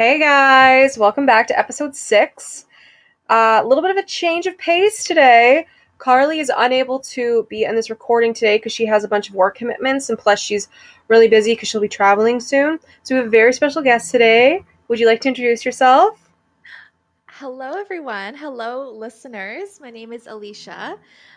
Hey guys, welcome back to episode six. Uh, A little bit of a change of pace today. Carly is unable to be in this recording today because she has a bunch of work commitments, and plus she's really busy because she'll be traveling soon. So we have a very special guest today. Would you like to introduce yourself? Hello, everyone. Hello, listeners. My name is Alicia.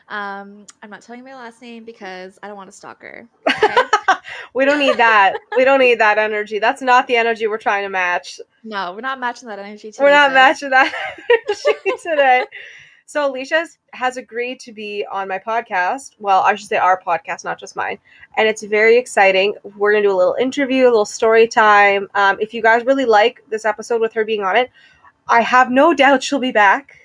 Um, I'm not telling my last name because I don't want to stalk her. Okay? we don't need that. we don't need that energy. That's not the energy we're trying to match. no, we're not matching that energy today. We're not sis. matching that energy today. So Alicia has- has agreed to be on my podcast. Well, I should say our podcast, not just mine. And it's very exciting. We're gonna do a little interview, a little story time. Um, if you guys really like this episode with her being on it, I have no doubt she'll be back.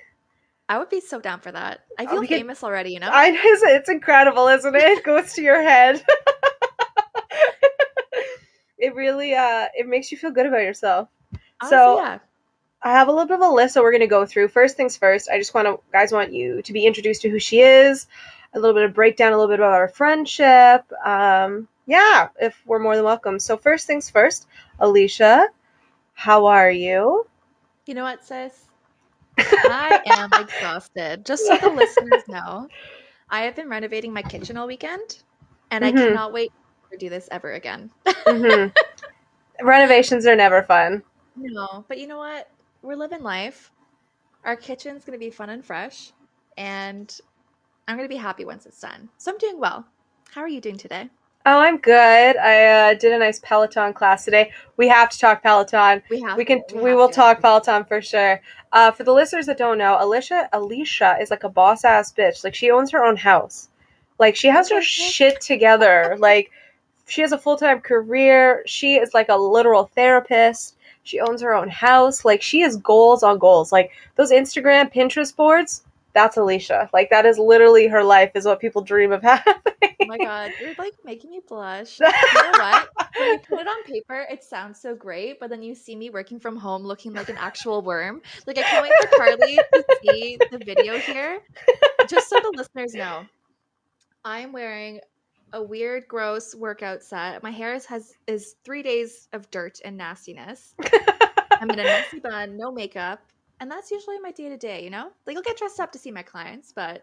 I would be so down for that. I feel we could- famous already, you know? I know it's- it's incredible, isn't it? It goes to your head. it really uh it makes you feel good about yourself. Honestly, so- yeah. I have a little bit of a list that we're going to go through. First things first, I just want to, guys, want you to be introduced to who she is, a little bit of breakdown, a little bit about our friendship. Um, yeah, if we're more than welcome. So first things first, Alicia, how are you? You know what, sis? I am exhausted. Just so the listeners know, I have been renovating my kitchen all weekend, and I Mhm. cannot wait to do this ever again. hmm Renovations are never fun. No, but you know what? We're living life. Our kitchen's going to be fun and fresh, and I'm going to be happy once it's done. So I'm doing well. How are you doing today? Oh, I'm good. I uh, did a nice Peloton class today. We have to talk Peloton. We have we can to, we, have will to. talk Peloton for sure. Uh, for the listeners that don't know, Alicia Alicia is like a boss ass bitch. Like she owns her own house. Like she has her shit together. like she has a full time career. She is like a literal therapist. She owns her own house. Like she has goals on goals. Like those Instagram, Pinterest boards. That's Alicia. Like that is literally her life. Is what people dream of having. Oh my god, you're like making me blush. You know what? When you put it on paper, it sounds so great, but then you see me working from home looking like an actual worm. Like I can't wait for Carly to see the video here. Just so the listeners know, I'm wearing a weird, gross workout set. My hair is, has is three days of dirt and nastiness. I'm in a messy bun, no makeup, and that's usually my day to day. You know, like I'll get dressed up to see my clients, but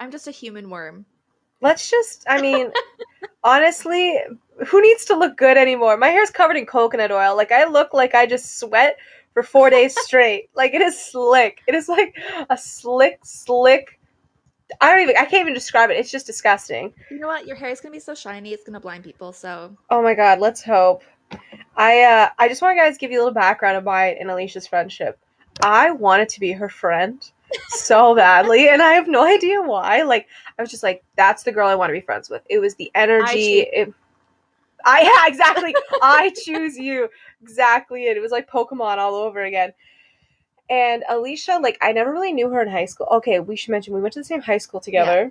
I'm just a human worm. Let's just, I mean, honestly, who needs to look good anymore? My hair's covered in coconut oil. Like, I look like I just sweat for four days straight. Like, it is slick. It is like a slick, slick. I don't even, I can't even describe it. It's just disgusting. You know what? Your hair is gonna be so shiny, it's gonna blind people. So Oh my God, let's hope. I, uh, I just want to guys give you a little background of mine and Alicia's friendship. I wanted to be her friend so badly, and I have no idea why. Like, I was just like, that's the girl I want to be friends with. It was the energy. choose- It, I yeah, exactly. I choose you. Exactly it. It was like Pokemon all over again. And Alicia, like, I never really knew her in high school. Okay, we should mention we went to the same high school together.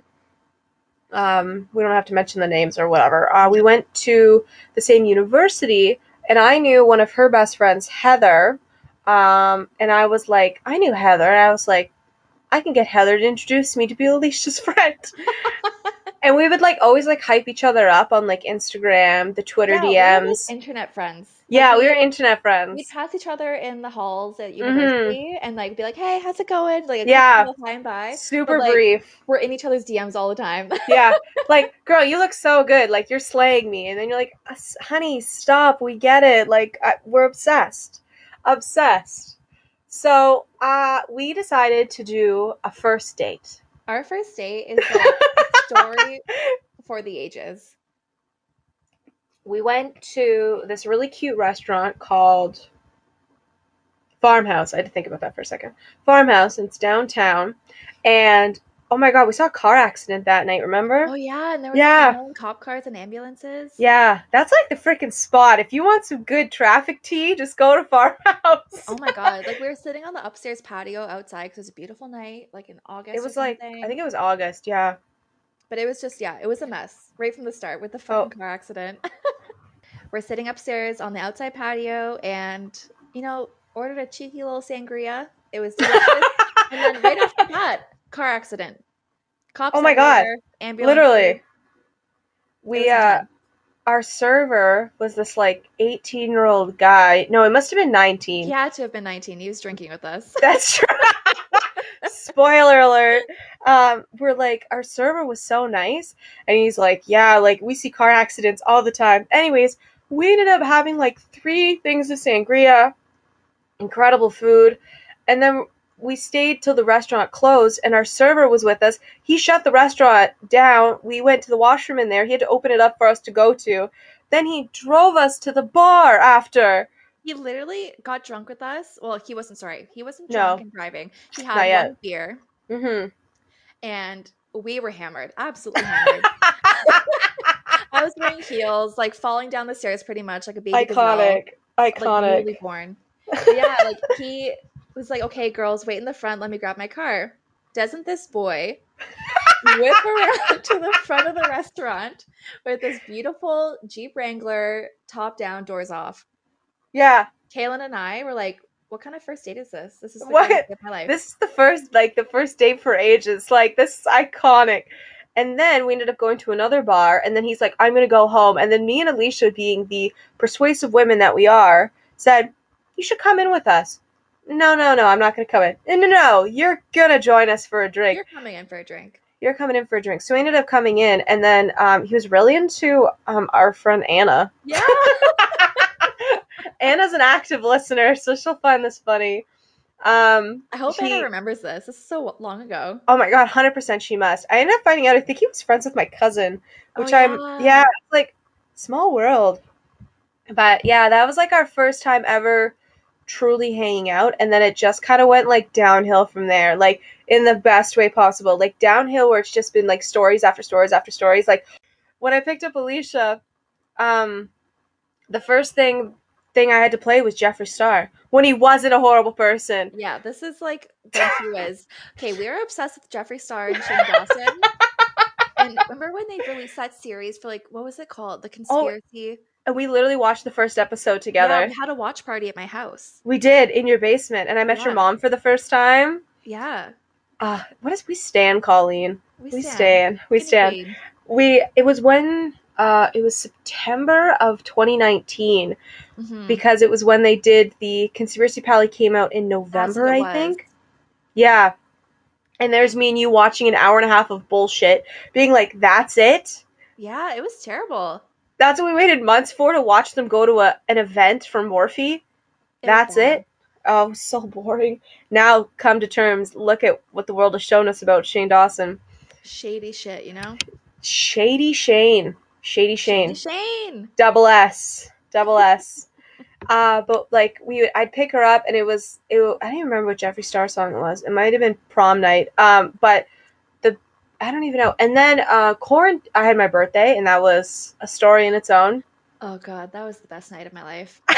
Um, we don't have to mention the names or whatever. Uh, we went to the same university, and I knew one of her best friends, Heather. Um, and I was like, I knew Heather, and I was like, I can get Heather to introduce me to be Alicia's friend. and we would like always like hype each other up on like Instagram, the Twitter Yeah, we like, DMs. internet friends. Like, yeah, we were internet friends. We'd pass each other in the halls at university and like be like, "Hey, how's it going?" Like, Mm-hmm. Yeah. quick little hi and bye. Super but, like, brief. We're in each other's DMs all the time. yeah like girl you look so good like you're slaying me and then you're like "Uh, honey stop we get it like I, we're obsessed obsessed. So uh we decided to do a first date. Our first date is a story for the ages. we went to this really cute restaurant called farmhouse. I had to think about that for a second. Farmhouse. It's downtown. And oh my god we saw a car accident that night remember Oh yeah, and there was Yeah. like, cop cars and ambulances. Yeah, that's like the freaking spot. If you want some good traffic tea, just go to Farmhouse. Oh my god! Like we were sitting on the upstairs patio outside because it was a beautiful night, like in August. it was like. I think it was August. Yeah. But it was just yeah, it was a mess right from the start with the Oh. fucking car accident. We're sitting upstairs on the outside patio and you know, ordered a cheeky little sangria. It was delicious. and then right after that, car accident. Cops Oh my God. ambulance. Literally. We uh our server was this like 18 year old guy. No, it must have been 19. He had to have been 19. He was drinking with us. That's true. Spoiler alert. Um, we're like, our server was so nice. And he's like, yeah, like we see car accidents all the time. Anyways, we ended up having like three things of sangria, incredible food. And then we stayed till the restaurant closed and our server was with us. He shut the restaurant down. We went to the washroom in there. He had to open it up for us to go to. Then he drove us to the bar after. He literally got drunk with us. Well, he wasn't sorry. He wasn't No. drunk and driving. He Not had yet. one beer hmm and we were hammered. Absolutely hammered. I was wearing heels, like falling down the stairs pretty much like a baby gazelle, Iconic. like Iconic. newly born. Yeah, like he was like, "Okay, girls, wait in the front. Let me grab my car." Doesn't this boy whip around to the front of the restaurant with this beautiful Jeep Wrangler, top down, doors off? yeah. Kaylin and I were like, "What kind of first date is this? This is the What? my life." This is the first like the first date for ages. Like this is iconic. And then we ended up going to another bar, and then he's like, "I'm gonna go home." And then me and Alicia, being the persuasive women that we are, said, "You should come in with us." No, no, no, I'm not gonna come in. No, no, no, you're gonna join us for a drink. You're coming in for a drink. You're coming in for a drink. So we ended up coming in, and then um, he was really into um, our friend Anna. Yeah. Anna's an active listener, so she'll find this funny. Um, I hope he- Anna remembers this. This is so long ago. Oh my god, hundred percent she must. I ended up finding out I think he was friends with my cousin, Oh, which I'm yeah. yeah, it's like small world. But yeah, that was like our first time ever truly hanging out and then it just kind of went like downhill from there, like in the best way possible. Like downhill where it's just been like stories after stories after stories. Like when I picked up Alicia, um the first thing thing I had to play was Jeffree Star when he wasn't a horrible person. Yeah, this is like when he was. Okay, we were obsessed with Jeffree Star and Shane Dawson. and remember when they released that series for like what was it called? The conspiracy. And we literally watched the first episode together. Yeah, we had a watch party at my house. We did in your basement, and I met your mom for the first time. Yeah, Uh, what is we stand, Colleen? we, We stand. We stand. We. It was when. Uh, it was September of 2019 Mhm. because it was when they did the Conspiracy Pally came out in November, I was. think. Yeah. And there's me and you watching an hour and a half of bullshit, being like, "That's it." Yeah, it was terrible. That's what we waited months for to watch them go to a, an event for Morphe. That's boring. it. Oh, so boring. Now come to terms. Look at what the world has shown us about Shane Dawson. Shady shit, you know. Shady Shane. Shady Shane. Shady Shane. Double S. Double S. Uh, but like we, would, I'd pick her up, and it was it. I don't even remember what Jeffree Star song it was. It might have been Prom Night. Um, but I don't even know. And then uh, Corn. I had my birthday, and that was a story in its own. Oh god, that was the best night of my life.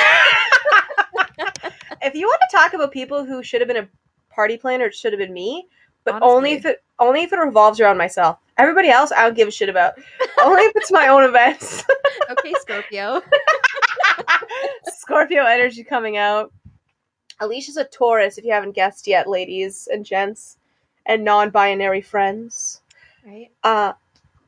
if you want to talk about people who should have been a party planner, it should have been me. But only if it only if it revolves around myself. Everybody else, I don't give a shit about. only if it's my own events. Okay, Scorpio. Scorpio energy coming out. Alicia's a Taurus, if you haven't guessed yet, ladies and gents, and non-binary friends. Right? Uh,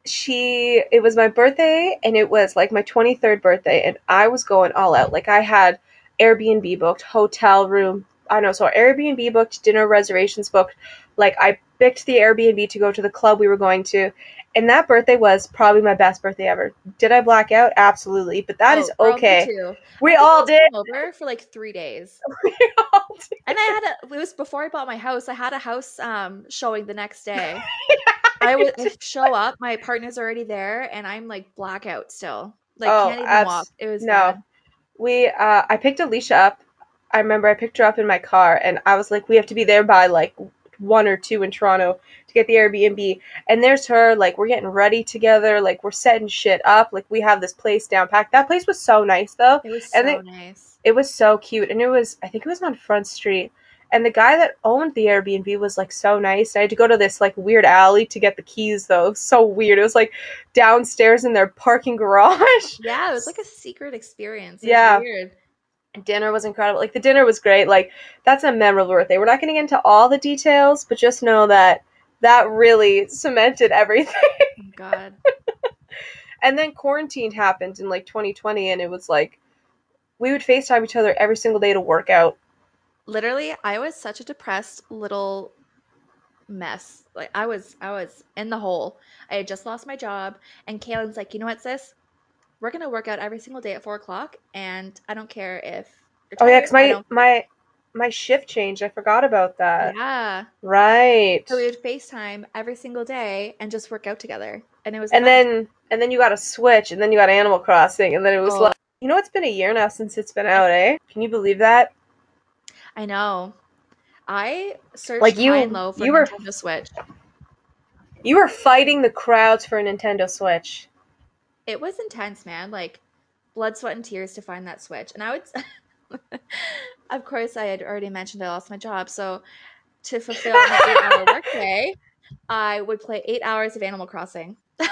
she. It was my birthday, and it was like my twenty-third birthday, and I was going all out. Like I had Airbnb booked, hotel room. I know, so Airbnb booked, dinner reservations booked. Like I picked the Airbnb to go to the club we were going to, and that birthday was probably my best birthday ever. Did I black out? Absolutely, but that is Oh, girl, me okay. We I all did. Over for like three days. We all did. And I had a it was before I bought my house. I had a house um showing the next day. I would I show up, my partner's already there, and I'm like blackout still. Like Oh, can't even abs- walk. It was no. bad. We uh I picked Alicia up. I remember I picked her up in my car and I was like, we have to be there by like one or two in Toronto to get the Airbnb. And there's her, like we're getting ready together, like we're setting shit up, like we have this place down packed. That place was so nice though. It was so And then- nice. It was so cute and it was I think it was on Front Street. And the guy that owned the Airbnb was like so nice. I had to go to this like weird alley to get the keys though. So weird. It was like downstairs in their parking garage. Yeah, it was like a secret experience. It Yeah. weird. dinner was incredible. Like the dinner was great. Like that's a memorable birthday. We're not getting into all the details, but just know that that really cemented everything. Oh, God. And then quarantine happened in like 2020, and it was like we would FaceTime each other every single day to work out. Literally, I was such a depressed little mess. Like I was I was in the hole. I had just lost my job and Kaylin's like, you know what, sis? We're gonna work out every single day at four o'clock and I don't care if you're Oh yeah, because my my my shift changed. I forgot about that. Yeah. Right. So we would FaceTime every single day and just work out together. And it was And then and then you got a Switch, and then you got Animal Crossing, and then it was Oh. like you know it's been a year now since it's been out, eh? Can you believe that? I know. I searched Like, you- high and low for you were- Nintendo Switch. You were fighting the crowds for a Nintendo Switch. It was intense, man. Like blood, sweat, and tears to find that Switch. And I would, of course, I had already mentioned I lost my job. So to fulfill my eight-hour workday, I would play eight hours of Animal Crossing.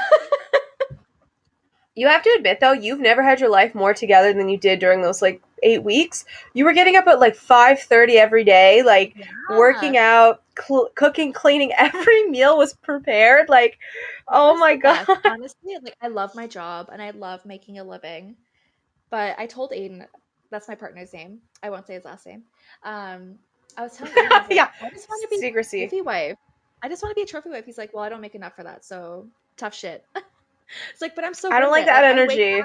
You have to admit though, you've never had your life more together than you did during those like eight weeks. You were getting up at like five thirty every day, like working out, cl- cooking, cleaning. Every meal was prepared. Like, oh my god. best, Honestly, like I love my job and I love making a living. But I told Aiden, that's my partner's name. I won't say his last name. Um, I was telling I was like, Yeah. I just want to be a trophy wife. I just want to be a trophy wife. He's like, well, I don't make enough for that, so tough shit. it's like, but I'm so. I don't like it. that wake energy.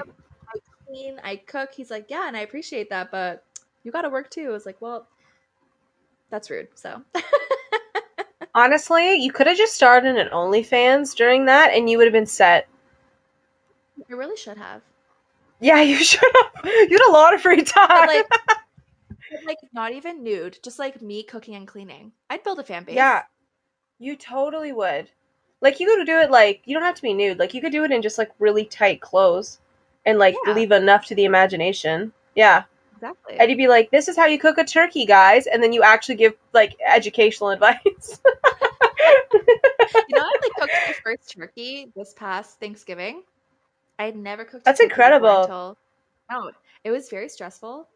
Clean, I cook. He's like, yeah, and I appreciate that, but you got to work too. I was like, well, that's rude. So Honestly, you could have just started in an OnlyFans during that, and you would have been set. I really should have. Yeah, you should have. You had a lot of free time. Like, like not even nude, just like me cooking and cleaning. I'd build a fan base. Yeah, you totally would. Like you could do it like you don't have to be nude. Like you could do it in just like really tight clothes, and like Yeah. leave enough to the imagination. Yeah, exactly. and you'd be like, "This is how you cook a turkey, guys," and then you actually give like educational advice. You know, I like cooked my first turkey this past Thanksgiving. I had never cooked. That's incredible. Until no, it was very stressful,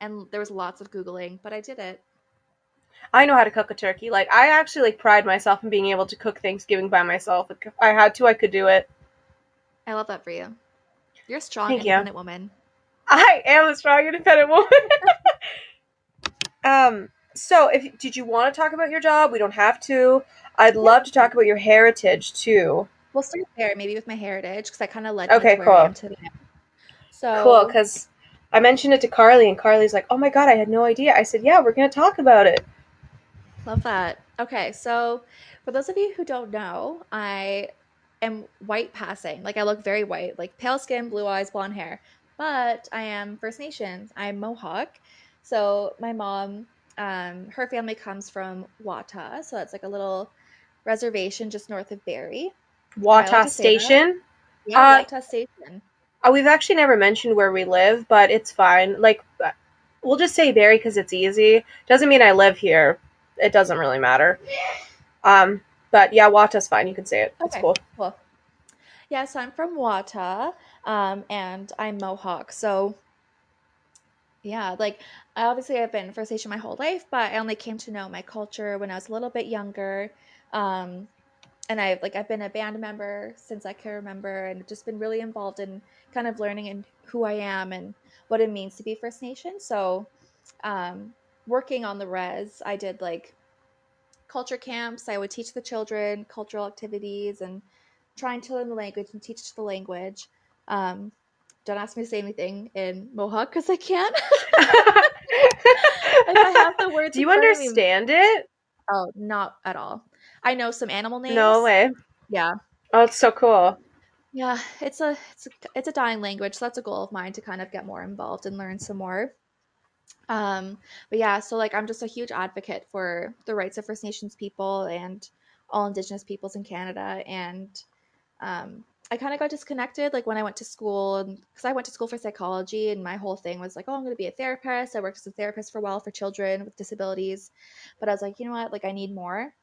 and there was lots of googling, but I did it. I know how to cook a turkey. Like I actually like pride myself in being able to cook Thanksgiving by myself. If I had to, I could do it. I love that for you. You're a strong, Thank you. independent woman. I am a strong, independent woman. um. So, if did you want to talk about your job? We don't have to. I'd love to talk about your heritage too. We'll start there, maybe with my heritage, because I kind of led Okay, me to where I cool. So Cool, because I mentioned it to Carly, and Carly's like, "Oh my god, I had no idea." I said, "Yeah, we're gonna talk about it." Love that. Okay, so for those of you who don't know, I am white passing. Like I look very white, like pale skin, blue eyes, blonde hair. But I am First Nations. I'm Mohawk. So my mom, um, her family comes from Wahta, so that's like a little reservation just north of Barrie. Wahta that? Station. Yeah, Uh, Wahta Station. Uh, we've actually never mentioned where we live, but it's fine. Like, uh, we'll just say Barrie because it's easy. Doesn't mean I live here. It doesn't really matter. Um, but yeah, Wahta's fine. You can say it. It's Okay. cool. Cool. Yeah, so I'm from Wahta, um, and I'm Mohawk. So, yeah, like I obviously I've been First Nation my whole life, but I only came to know my culture when I was a little bit younger. Um, and I've like I've been a band member since I can remember, and just been really involved in kind of learning and who I am and what it means to be First Nation. So, um, working on the res, I did like culture camps. I would teach the children cultural activities and trying to learn the language and teach the language. Um, don't ask me to say anything in Mohawk because I can't. if I have the words, Do you of me- understand it? Oh, not at all. I know some animal names. No way. Yeah, Oh, it's so cool. yeah. It's a it's a it's a dying language, so that's a goal of mine to kind of get more involved and learn some more. Um, but yeah, so like I'm just a huge advocate for the rights of First Nations people and all Indigenous peoples in Canada, and um, I kind of got disconnected like when I went to school, because I went to school for psychology, and my whole thing was like, oh, I'm going to be a therapist. I worked as a therapist for a while for children with disabilities, but I was like, you know what, like I need more.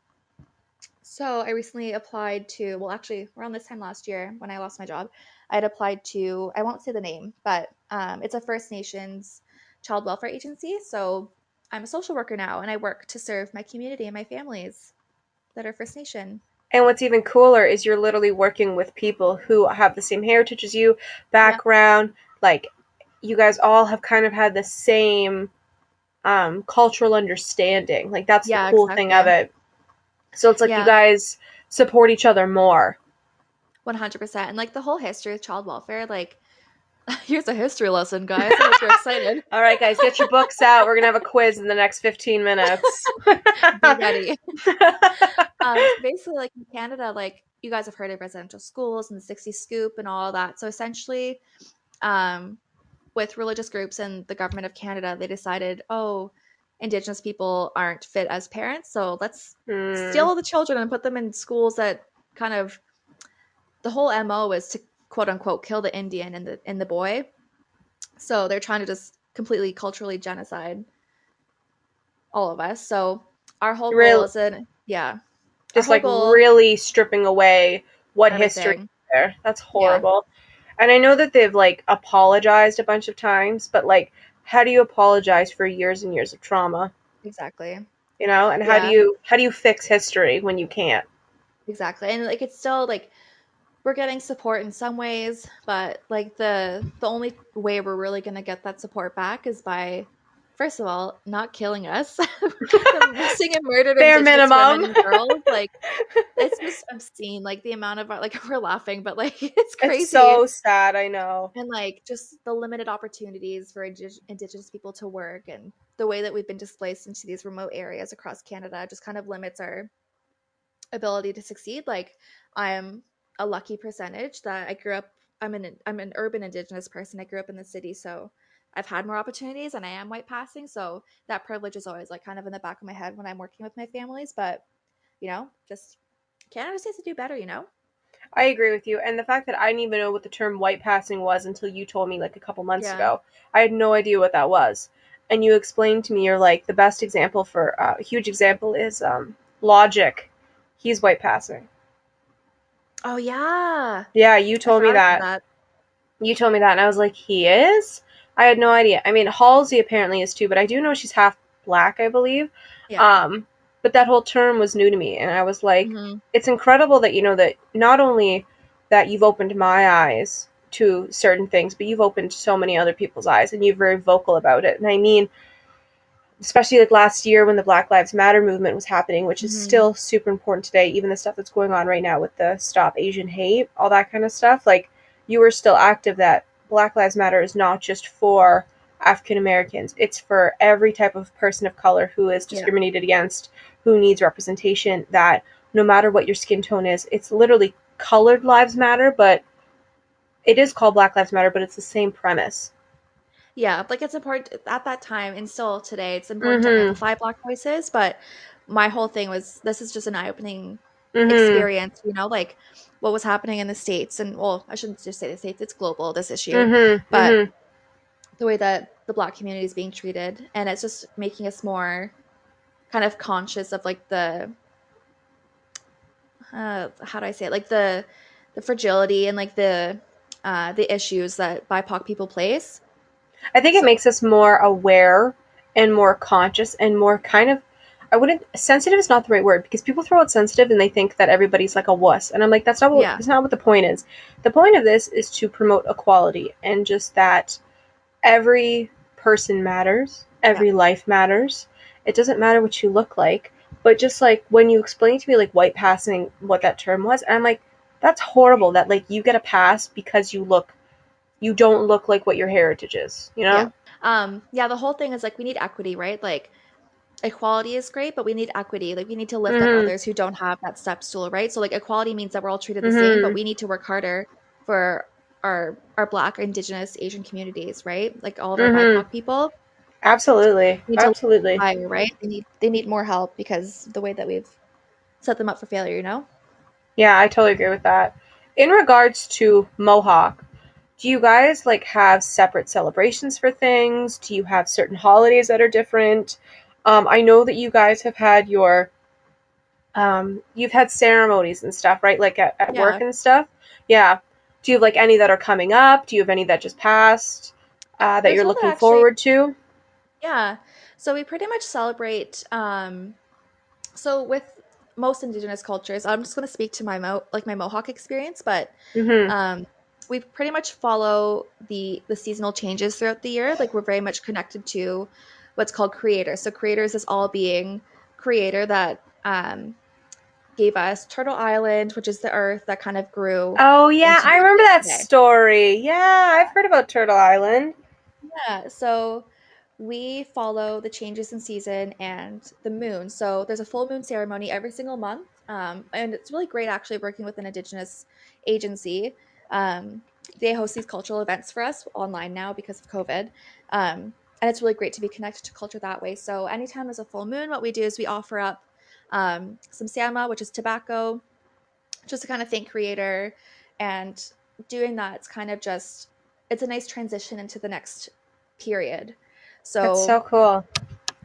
So I recently applied to, well, actually, around this time last year when I lost my job, I had applied to, I won't say the name, but um, it's a First Nations child welfare agency. So I'm a social worker now and I work to serve my community and my families that are First Nation. And what's even cooler is you're literally working with people who have the same heritage as you, background, like you guys all have kind of had the same um, cultural understanding. Like that's Yeah, the cool thing of it. So it's like Yeah. you guys support each other more. 100%. And like the whole history of child welfare, like, here's a history lesson, guys. I hope you're excited. All right, guys, get your books out. We're gonna have a quiz in the next 15 minutes. Be ready. um, basically, like in Canada, like you guys have heard of residential schools and the 60 scoop and all that. So essentially, um, with religious groups and the government of Canada, they decided, oh, Indigenous people aren't fit as parents, so let's Hmm. steal the children and put them in schools that kind of the whole mo is to quote unquote kill the Indian and the in the boy. So they're trying to just completely culturally genocide all of us. So our whole goal Real- is in yeah just like goal- really stripping away what history there. That's horrible. And I know that they've like apologized a bunch of times, but like how do you apologize for years and years of trauma? Exactly. You know? And how do you how do you fix history when you can't? Exactly. And like it's still like we're getting support in some ways, but like the the only way we're really going to get that support back is by first of all not killing us. missing and murdered Bare minimum. girls like it's just obscene like the amount of like we're laughing but like it's crazy. It's so sad, I know. and like just the limited opportunities for Indi- indigenous people to work and the way that we've been displaced into these remote areas across canada just kind of limits our ability to succeed like i am a lucky percentage that i grew up i'm an i'm an urban indigenous person i grew up in the city so i've had more opportunities and i am white passing so that privilege is always like kind of in the back of my head when i'm working with my families but you know just canada just needs to do better you know I agree with you. And the fact that I didn't even know what the term white passing was until you told me like a couple months Yeah. ago. I had no idea what that was. And you explained to me you're like the best example for uh, a huge example is um logic. He's white passing. Oh yeah Yeah, you told me forgot that. You told me that and I was like, "He is?" I had no idea. I mean, Halsey apparently is too, but I do know she's half black, I believe. yeah Um but that whole term was new to me and I was like, Mhm. it's incredible that you know that not only that you've opened my eyes to certain things, but you've opened so many other people's eyes and you're very vocal about it. And I mean, especially like last year when the Black Lives Matter movement was happening, which is Mhm. still super important today, even the stuff that's going on right now with the Stop Asian Hate, all that kind of stuff. Like, you were still active that Black Lives Matter is not just for African Americans, it's for every type of person of color who is Yeah. discriminated against, who needs representation, that no matter what your skin tone is, it's literally colored lives matter, but it is called Black Lives Matter, but it's the same premise. Yeah, like it's important at that time and still today. It's important to Mhm. amplify Black voices, but my whole thing was this is just an eye-opening Mhm. experience. You know, like what was happening in the states, and well, I shouldn't just say the states; it's global. This issue, Mhm. but Mhm. the way that the Black community is being treated, and it's just making us more kind of conscious of like the uh, how do I say it? Like the the fragility and like the uh, the issues that BIPOC people face. I think it makes us more aware and more conscious and more kind of I wouldn't sensitive is not the right word because people throw out sensitive and they think that everybody's like a wuss. And I'm like, that's not what Yeah. that's not what the point is. The point of this is to promote equality and just that every person matters, every life matters. It doesn't matter what you look like. But just like when you explained to me like white passing what that term was, and I'm like, that's horrible that like you get a pass because you look you don't look like what your heritage is, you know? Yeah. um yeah the whole thing is like we need equity right like equality is great but we need equity like we need to lift Mhm. up others who don't have that step stool right so like equality means that we're all treated the same but we need to work harder for our our black indigenous asian communities right like all of our Mhm. bipoc people Absolutely. Absolutely. higher right they need they need more help because the way that we've set them up for failure you know Yeah, I totally agree with that. In regards to Mohawk, do you guys like have separate celebrations for things? Do you have certain holidays that are different? Um, I know that you guys have had your um, you've had ceremonies and stuff, right? Like at, at work and stuff. Yeah. Do you have like any that are coming up? Do you have any that just passed uh, that There's you're looking actually- forward to? Yeah. So we pretty much celebrate um so with most indigenous cultures, I'm just going to speak to my mo like my Mohawk experience, but Mhm. um, we pretty much follow the the seasonal changes throughout the year. Like we're very much connected to what's called creator. So creators is all being creator that um, gave us Turtle Island, which is the earth that kind of grew. Oh yeah, I remember that today. story. Yeah, I've heard about Turtle Island. Yeah, so we follow the changes in season and the moon. So there's a full moon ceremony every single month, um, and it's really great actually working with an Indigenous agency. Um, they host these cultural events for us online now because of COVID, um, and it's really great to be connected to culture that way. So anytime there's a full moon, what we do is we offer up um, some sama, which is tobacco, just to kind of thank creator, and doing that, it's kind of just it's a nice transition into the next period. So, That's so cool.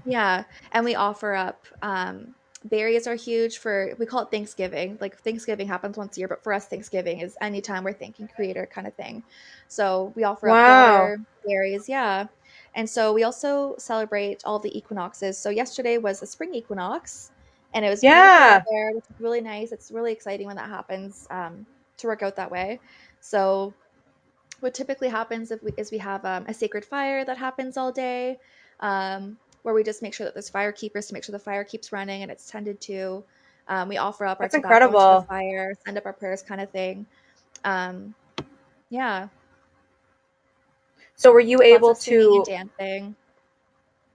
yeah, and we offer up um, berries are huge for we call it Thanksgiving. Like Thanksgiving happens once a year, but for us Thanksgiving is anytime we're thanking creator kind of thing. So we offer Wow. up water, berries, yeah. And so we also celebrate all the equinoxes. So yesterday was the spring equinox, and it was Yeah. there, which is really nice. It's really exciting when that happens um, to work out that way. So what typically happens if we, is we have um, a sacred fire that happens all day um, where we just make sure that there's fire keepers to make sure the fire keeps running and it's tended to um, we offer up That's our tobacco into incredible. the fire send up our prayers kind of thing um, yeah So were you lots able of singing and to dancing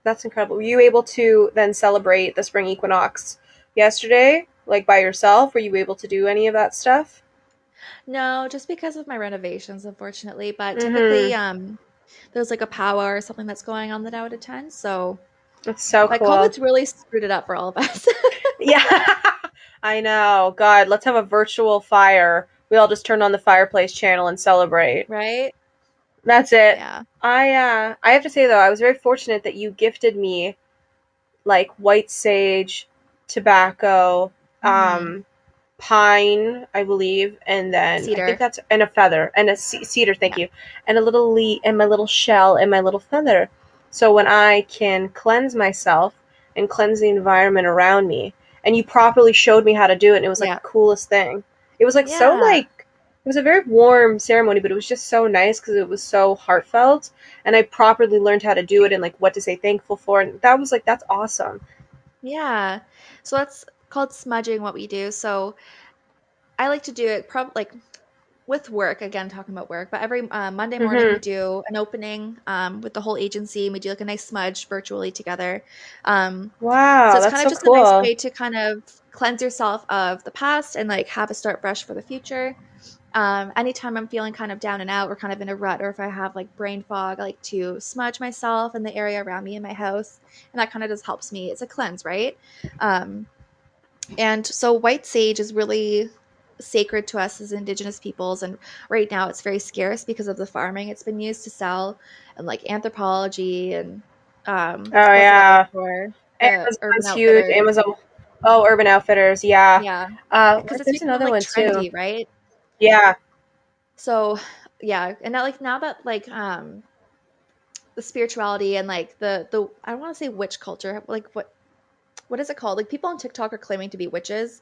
That's incredible. Were you able to then celebrate the spring equinox yesterday like by yourself? Were you able to do any of that stuff? no just because of my renovations unfortunately but typically um, there's like a powwow or something that's going on that i would attend so That's so like cool. covid's really screwed it up for all of us Yeah. I know. God, let's have a virtual fire. We all just turn on the fireplace channel and celebrate. right That's it. yeah I uh I have to say though, I was very fortunate that you gifted me like white sage, tobacco, Mhm. um pine, I believe, and then I think that's and a feather and a cedar, thank Yeah. you. And a little leaf and my little shell and my little feather. So when I can cleanse myself and cleanse the environment around me, and you properly showed me how to do it, and it was like Yeah. the coolest thing. It was like so like it was a very warm ceremony, but it was just so nice because it was so heartfelt, and I properly learned how to do it and like what to say thankful for, and that was like that's awesome. Yeah. So that's called smudging what we do. So I like to do it prob like with work again talking about work but every uh, monday morning we Mhm. do an opening um, with the whole agency and we do like a nice smudge virtually together um, Wow, so it's that's kind so of just cool. a nice way to kind of cleanse yourself of the past and like have a start fresh for the future um, anytime i'm feeling kind of down and out or kind of in a rut or if i have like brain fog i like to smudge myself and the area around me in my house and that kind of just helps me it's a cleanse right um, and so white sage is really sacred to us as indigenous peoples and right now it's very scarce because of the farming it's been used to sell and like Anthropologie and um other yeah. for the Amazon's huge. outfitters Amazon. Oh, Urban Outfitters. Yeah. yeah Uh, because it's there's another like one trendy too. right Yeah. so yeah and now like now that like um the spirituality and like the the i don't want to say witch culture like what what is it called like people on tiktok are claiming to be witches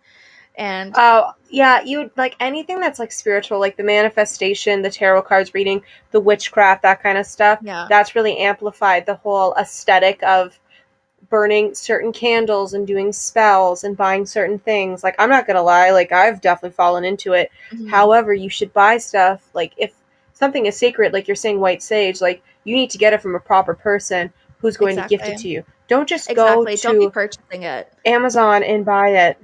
and Oh, yeah. You like anything that's like spiritual, like the manifestation, the tarot cards reading, the witchcraft, that kind of stuff. yeah That's really amplified the whole aesthetic of burning certain candles and doing spells and buying certain things. Like I'm not gonna lie, like I've definitely fallen into it. Mhm. However, you should buy stuff like if something is sacred, like you're saying white sage, like you need to get it from a proper person who's going to gift it to you. Don't just exactly go don't be to purchasing it Amazon and buy it.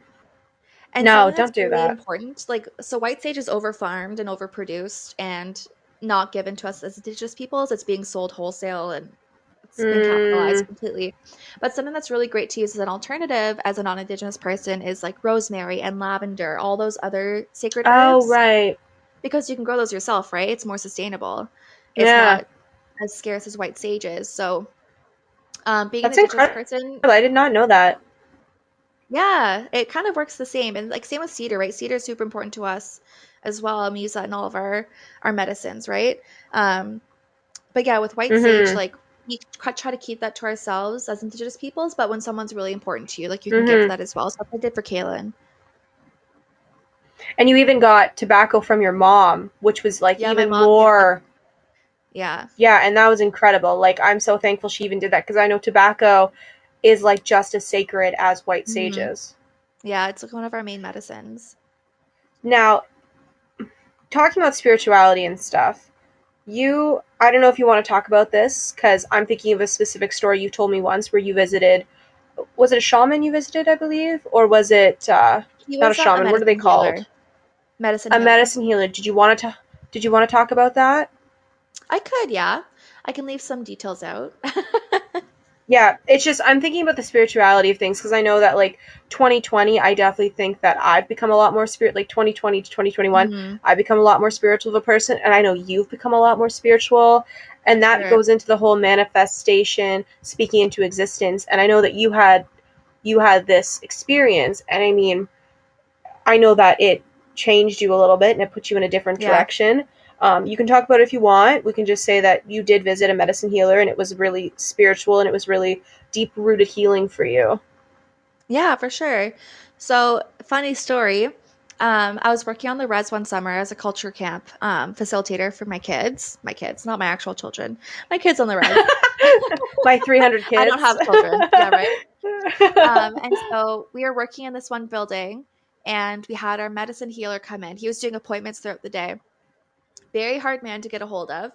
And No, don't do really that. important, like so white sage is overfarmed and overproduced and not given to us as indigenous peoples. It's being sold wholesale and it's been capitalized Mm. completely. But something that's really great to use as an alternative as a non-indigenous person is like rosemary and lavender, all those other sacred Oh herbs. right. Because you can grow those yourself, right? It's more sustainable. It's Yeah. not as scarce as white sage is. So um, being That's an indigenous incredible. person I did not know that. Yeah, it kind of works the same. And like same with cedar, right? Cedar is super important to us as well. And we use that in all of our our medicines, right? Um but yeah, with white sage, Mhm. like keep, try to keep that to ourselves as Indigenous peoples, but when someone's really important to you, like you can mm-hmm. give that as well. So I did for Kaylin. And you even got tobacco from your mom, which was like yeah, even more. Yeah. Yeah, and that was incredible. Like I'm so thankful she even did that because I know tobacco is like just as sacred as white mm-hmm. sages. Yeah, it's like one of our main medicines. Now, talking about spirituality and stuff, you I don't know if you want to talk about this because I'm thinking of a specific story you told me once where you visited. Was it a shaman you visited, I believe, or was it uh, not a shaman? A what are they called? Healer. Medicine. A healer. medicine healer. Did you want to? Did you want to talk about that? I could, yeah. I can leave some details out. yeah, it's just I'm thinking about the spirituality of things because I know that like 2020, I definitely think that I've become a lot more spirit. Like 2020 to 2021, mm-hmm. I've become a lot more spiritual of a person, and I know you've become a lot more spiritual, and that sure. goes into the whole manifestation, speaking into existence. And I know that you had you had this experience, and I mean, I know that it changed you a little bit and it put you in a different yeah. direction. Um, you can talk about it if you want. We can just say that you did visit a medicine healer and it was really spiritual and it was really deep rooted healing for you. Yeah, for sure. So, funny story. Um, I was working on the res one summer as a culture camp um, facilitator for my kids. My kids, not my actual children. My kids on the res. my 300 kids. I don't have children. Yeah, right. Um, and so we were working in this one building, and we had our medicine healer come in. He was doing appointments throughout the day very hard man to get a hold of.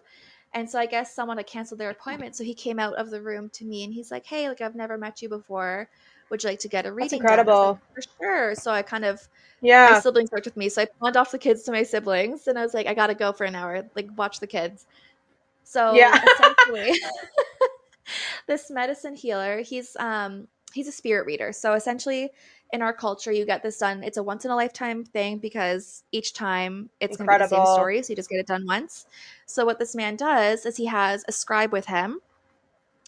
And so I guess someone had canceled their appointment. So he came out of the room to me and he's like, Hey, like I've never met you before. Would you like to get a reading? That's incredible. Like, For sure. So I kind of yeah. My siblings worked with me. So I pawned off the kids to my siblings and I was like, I gotta go for an hour, like watch the kids. So yeah. essentially this medicine healer, he's um he's a spirit reader. So essentially in our culture, you get this done. It's a once in a lifetime thing because each time it's going to be the same story. So you just get it done once. So what this man does is he has a scribe with him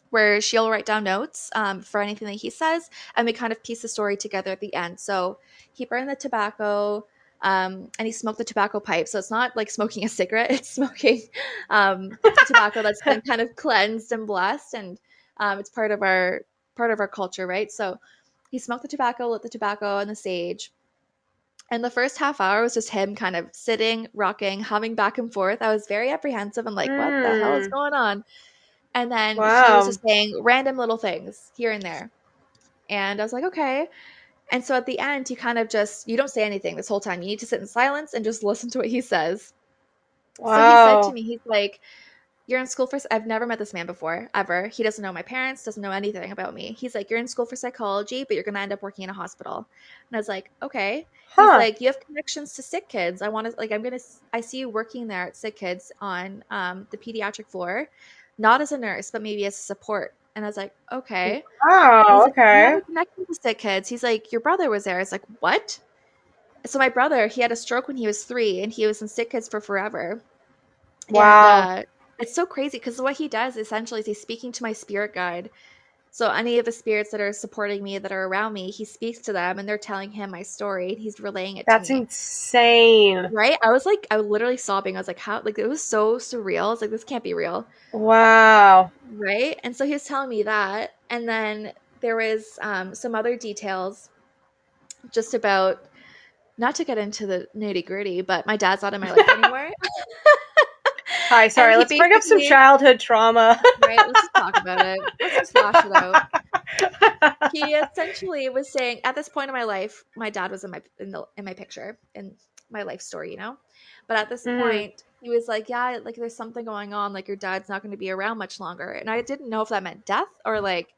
where she'll write down notes um, for anything that he says, and we kind of piece the story together at the end. So he burned the tobacco. Um, and he smoked the tobacco pipe. So it's not like smoking a cigarette; it's smoking um, tobacco that's been kind of cleansed and blessed, and um, it's part of our part of our culture, right? So he smoked the tobacco, lit the tobacco on the stage. And the first half hour was just him kind of sitting, rocking, humming back and forth. I was very apprehensive and like, mm. what the hell is hmm. going on? And then wow. he was just saying random little things here and there. And I was like, okay. And so at the end, he kind of just, you don't say anything this whole time. You need to sit in silence and just listen to what he says. Wow. So he said to me, he's like, you're in school for I've never met this man before ever. He doesn't know my parents, doesn't know anything about me. He's like, "You're in school for psychology, but you're going to end up working in a hospital." And I was like, "Okay." Huh. He's like, "You have connections to sick kids. I want to like I'm going to I see you working there at sick kids on um, the pediatric floor, not as a nurse, but maybe as a support." And I was like, "Okay." Oh, like, okay. Connecting to sick kids. He's like, "Your brother was there." It's like, "What?" So my brother, he had a stroke when he was 3 and he was in sick kids for forever. Wow. And, uh, it's so crazy because what he does essentially is he's speaking to my spirit guide. So any of the spirits that are supporting me that are around me, he speaks to them and they're telling him my story and he's relaying it That's insane. Right? I was like I was literally sobbing. I was like, how like it was so surreal. I was like, this can't be real. Wow. Right? And so he was telling me that. And then there was um, some other details just about not to get into the nitty gritty, but my dad's not in my life anymore. Hi, sorry. Let's bring up some childhood trauma. right, let's just talk about it. Let's just flash it out. He essentially was saying, at this point in my life, my dad was in my in the in my picture in my life story, you know. But at this mm. point, he was like, "Yeah, like there's something going on. Like your dad's not going to be around much longer." And I didn't know if that meant death or like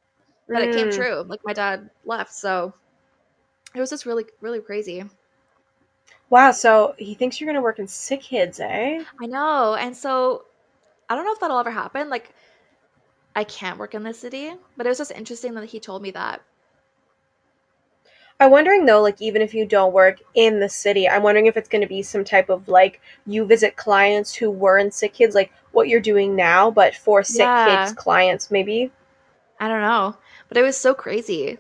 that mm. it came mm. true. Like my dad left, so it was just really really crazy. Wow, so he thinks you're going to work in sick kids, eh? I know. And so I don't know if that'll ever happen. Like, I can't work in the city, but it was just interesting that he told me that. I'm wondering though, like even if you don't work in the city, I'm wondering if it's going to be some type of like you visit clients who were in sick kids, like what you're doing now, but for sick yeah. kids clients, maybe. I don't know, but it was so crazy,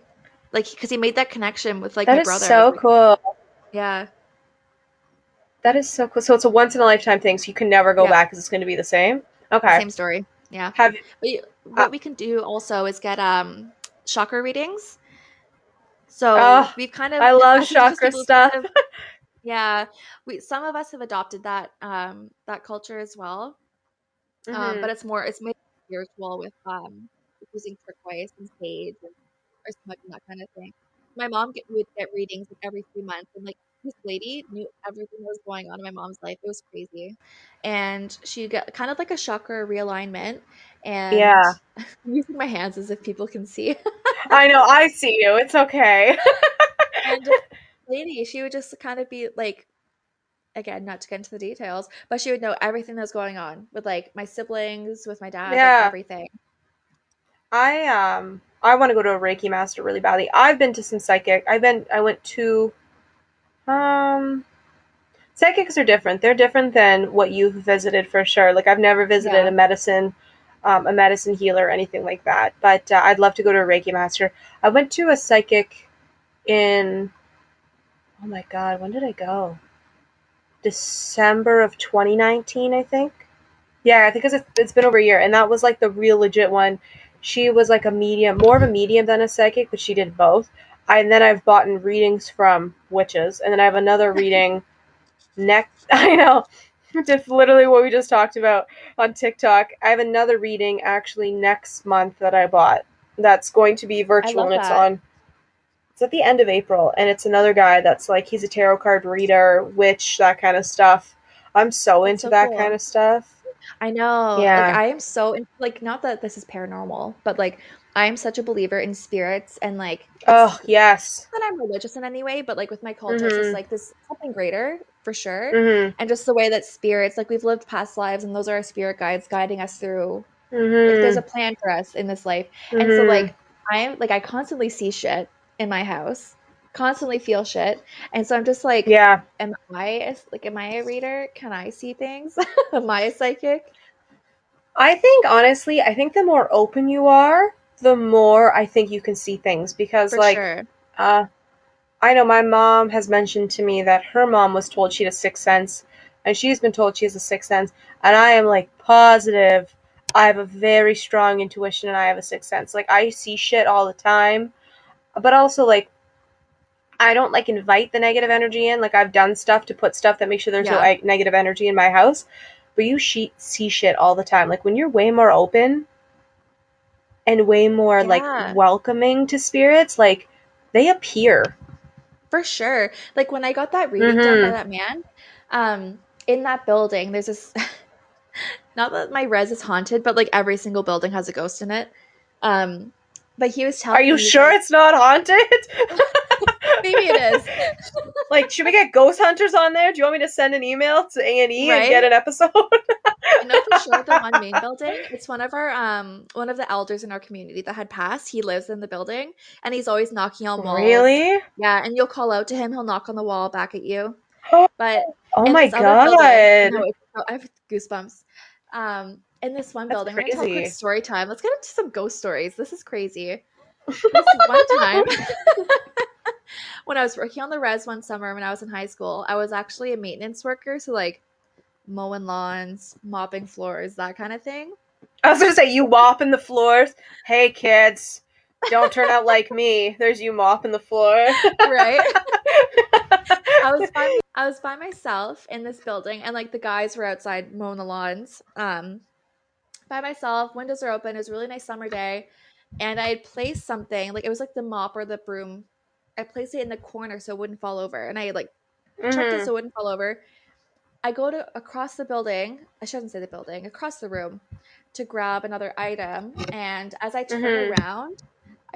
like because he made that connection with like that my brother. so like, cool. Yeah. That is so cool. So it's a once in a lifetime thing. So you can never go yeah. back because it's going to be the same. Okay. Same story. Yeah. Have but what Uh, we can do also is get um chakra readings. So Oh, we've kind of I love I think it's just chakra who kind stuff. of yeah, we some of us have adopted that um that culture as well. Um, hmm but it's more it's made spiritual with um using turquoise and sage and or smudge and that kind of thing. My mom get, would get readings like every three months, and like this lady knew everything that was going on in my mom's life. It was crazy, and she got kind of like a chakra realignment, and Yeah, I'm using my hands as if people can see. I know. I see you. It's okay. and this lady, she would just kind of be like, again, not to get into the details, but she would know everything that was going on with like my siblings, with my dad, like Yeah, everything. I um I want to go to a Reiki master really badly. I've been to some psychic. I've been I went to um psychics are different. They're different than what you've visited for sure. Like I've never visited Yeah. a medicine um, a medicine healer or anything like that. But uh, I'd love to go to a Reiki master. I went to a psychic in oh my god, when did I go? December of 2019, I think. Yeah, I think it's, it's been over a year, and that was like the real legit one. She was like a medium, more of a medium than a psychic, but she did both. I, and then I've bought in readings from witches, and then I have another reading next. I know, just literally what we just talked about on TikTok. I have another reading actually next month that I bought. That's going to be virtual, and it's that. on. It's at the end of April, and it's another guy that's like he's a tarot card reader, witch, that kind of stuff. I'm so That's into so that cool. kind of stuff. I know. Like Yeah. I am so in, like not that this is paranormal, but like I am such a believer in spirits and like Oh yes. not that I'm religious in any way, but like with my culture, it's just Mhm. like this something greater for sure. Mhm. And just the way that spirits, like we've lived past lives, and those are our spirit guides guiding us through. Like there's a plan for us in this life. And so Mhm. like I am like I constantly see shit in my house, constantly feel shit, and so I'm just like, Yeah. am I a, like am I a reader? Can I see things? am I a psychic? I think honestly, I think the more open you are, the more I think you can see things because For like sure. uh I know my mom has mentioned to me that her mom was told she had a sixth sense and she's been told she has a sixth sense and I am like positive I have a very strong intuition and I have a sixth sense. Like I see shit all the time, but also like I don't like invite the negative energy in. Like I've done stuff to put stuff that makes sure there's no like, negative energy in my house. But you she- see shit all the time. Like when you're way more open and way more like welcoming to spirits, like they appear. For sure. Like when I got that reading done by Mhm. that man, um, in that building, there's this not that my res is haunted, but like every single building has a ghost in it. Um, but he was Are telling you me sure like, it's not haunted? maybe it is. like, should we get ghost hunters on there? Do you want me to send an email to A and E and get an episode? I know for sure the one main building, it's one of our um one of the elders in our community that had passed. He lives in the building and he's always knocking on walls. really? Yeah, and you'll call out to him, he'll knock on the wall back at you. Oh But in my this other building, I god. know it's I have goosebumps. Um, in this one That's building, I'm gonna tell a quick crazy. story time. Let's get into some ghost stories. This is crazy. This one time when I was working on the res one summer when I was in high school, I was actually a maintenance worker, so like mowing lawns, mopping floors, that kind of thing. I was gonna say you mopping the floors. Hey kids, don't turn out like me. There's you mopping the floor. Right? I was by I was by myself in this building, and like the guys were outside mowing the lawns. Um, by myself, windows are open. It was a really nice summer day, and I had placed something like it was like the mop or the broom. I placed it in the corner so it wouldn't fall over, and I like checked it Mhm. so it wouldn't fall over. I go to across the building. I shouldn't say the building. Across the room to grab another item, and as I turn Mhm. around,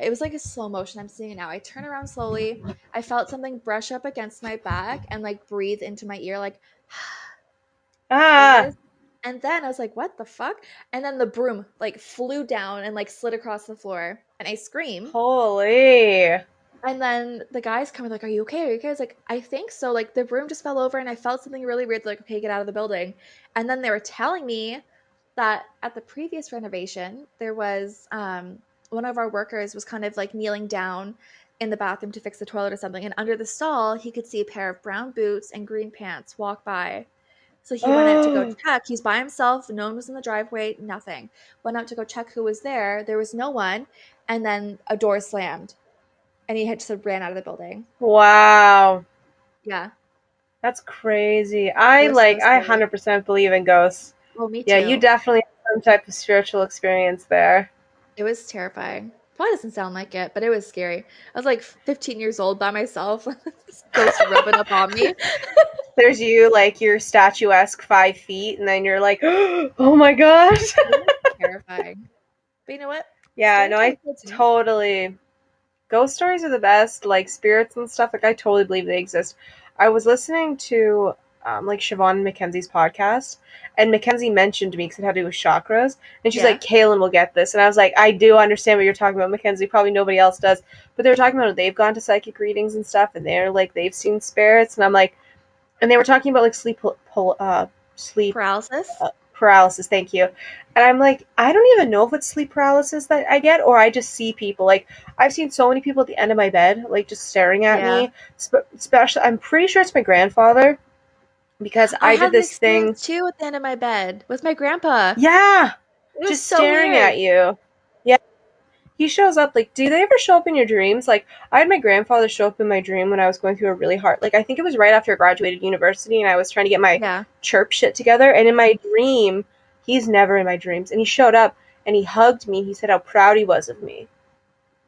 it was like a slow motion. I'm seeing it now. I turn around slowly. I felt something brush up against my back and like breathe into my ear, like Ah, and then I was like, "What the fuck?" And then the broom like flew down and like slid across the floor, and I scream. holy. And then the guys come and like, "Are you okay? Are you okay?" I was like, "I think so." Like the broom just fell over, and I felt something really weird. Like, okay, get out of the building. And then they were telling me that at the previous renovation, there was um, one of our workers was kind of like kneeling down in the bathroom to fix the toilet or something, and under the stall, he could see a pair of brown boots and green pants walk by. So he went out to go check. He's by himself. No one was in the driveway. Nothing. Went out to go check who was there. There was no one. And then a door slammed, and he had just ran out of the building. Wow. Yeah. That's crazy. I was so like I 100% believe in ghosts. Oh, me too. Yeah, you definitely have some type of spiritual experience there. It was terrifying. Probably doesn't sound like it, but it was scary. I was like 15 years old by myself. this ghost rubbing up on me. There's you like you're statuesque 5 feet and then you're like, "Oh my gosh." terrifying. But you know what? yeah, no, I time kids, man. totally ghost stories are the best like spirits and stuff like i totally believe they exist i was listening to um, like siobhan and mackenzie's podcast and mackenzie mentioned to me because it had to do with chakras and she's Yeah. like kaylin will get this and i was like i do understand what you're talking about mackenzie probably nobody else does but they were talking about they've gone to psychic readings and stuff and they're like they've seen spirits and i'm like and they were talking about like sleep uh sleep Paralysis? Paralysis thank you and i'm like i don't even know if it's sleep paralysis that i get or i just see people like i've seen so many people at the end of my bed like just staring at Yeah. me Sp- especially i'm pretty sure it's my grandfather because i, had did this thing too at the end of my bed with my grandpa. yeah just so staring weird. at you he shows up like do they ever show up in your dreams like i had my grandfather show up in my dream when i was going through a really hard like i think it was right after i graduated university and i was trying to get my Yeah. chirp shit together. And in my dream, he's never in my dreams. And he showed up and he hugged me. He said how proud he was of me.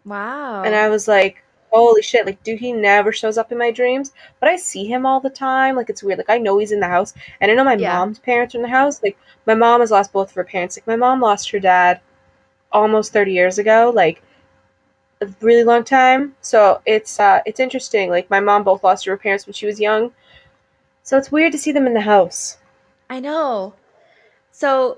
Wow. And I was like, holy shit, like, dude, he never shows up in my dreams. But I see him all the time. Like, it's weird. Like, I know he's in the house. And I know my Yeah. mom's parents are in the house. Like, my mom has lost both of her parents. Like, my mom lost her dad almost 30 years ago. Like, a really long time. So it's uh it's interesting. Like my mom both lost her parents when she was young. So it's weird to see them in the house. I know. So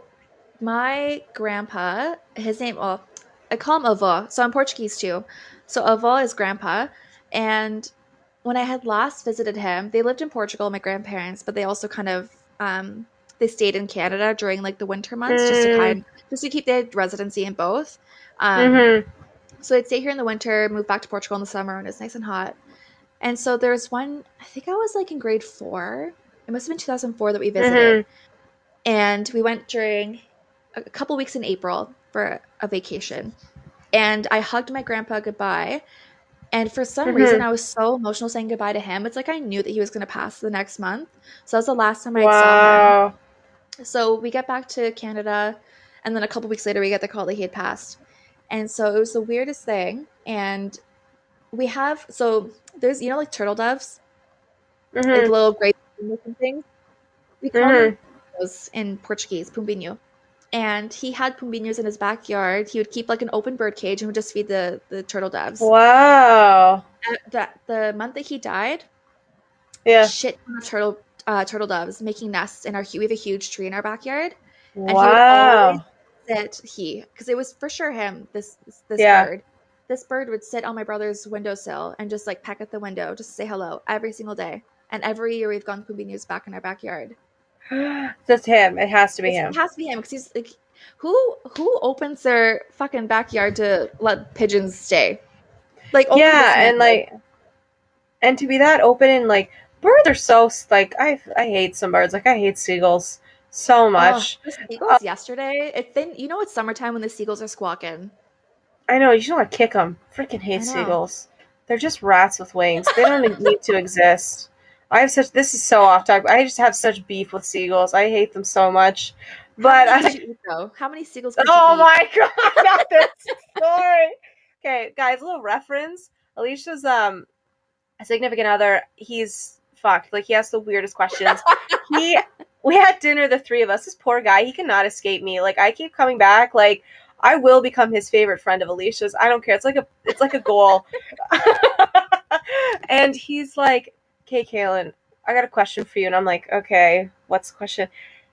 my grandpa, his name, well, I call him avô. So I'm Portuguese too. So avô is grandpa. And when I had last visited him, they lived in Portugal, my grandparents, but they also kind of um, they stayed in Canada during like the winter months just to Mm. kind just to keep their residency in both. Um, mm-hmm. so I'd stay here in the winter, move back to Portugal in the summer when it's nice and hot. And so there was one, I think I was like in grade four. It must have been 2004 that we visited. And we went during a couple weeks in April for a vacation. And I hugged my grandpa goodbye. And for some Mhm. reason, I was so emotional saying goodbye to him. It's like I knew that he was going to pass the next month. So that was the last time I saw him. So we get back to Canada, and then a couple weeks later, we get the call that he had passed. And so it was the weirdest thing. And we have, so there's, you know, like turtle doves, like Mhm. little gray things. We call Mhm. them was in Portuguese, pombinho. And he had pombinhos in his backyard. He would keep like an open bird cage and would just feed the, the turtle doves. Wow. At that the month that he died, Yeah. shit ton of turtle uh, turtle doves making nests in our we have a huge tree in our backyard. and he would Wow. always- That he because it was for sure him this this Yeah. bird. This bird would sit on my brother's windowsill and just like peck at the window, just to say hello every single day. And every year we've gone pombinhos back in our backyard. That's him. It has to be It's- him. It has to be him because he's like, who who opens their fucking backyard to let pigeons stay? Like, Yeah, and like, and to be that open and like, birds are so like I I hate some birds. Like I hate seagulls so much. Oh, seagulls yesterday. If they, you know, it's summertime when the seagulls are squawking. I know you just want to kick them. Freaking hate seagulls. They're just rats with wings. They don't need to exist. I have such. This is so off topic. I just have such beef with seagulls. I hate them so much. But How many I, did you eat though? How many seagulls? Oh you eat? my god, not this story. Okay, guys, a little reference. Alicia's um significant other, he's fucked. Like he asks the weirdest questions. he we had dinner, the three of us. This poor guy, he cannot escape me. Like I keep coming back, like I will become his favorite friend of Alicia's. I don't care. It's like a it's like a goal. and he's like, Okay, Kaylin, I got a question for you. And I'm like, Okay, what's the question?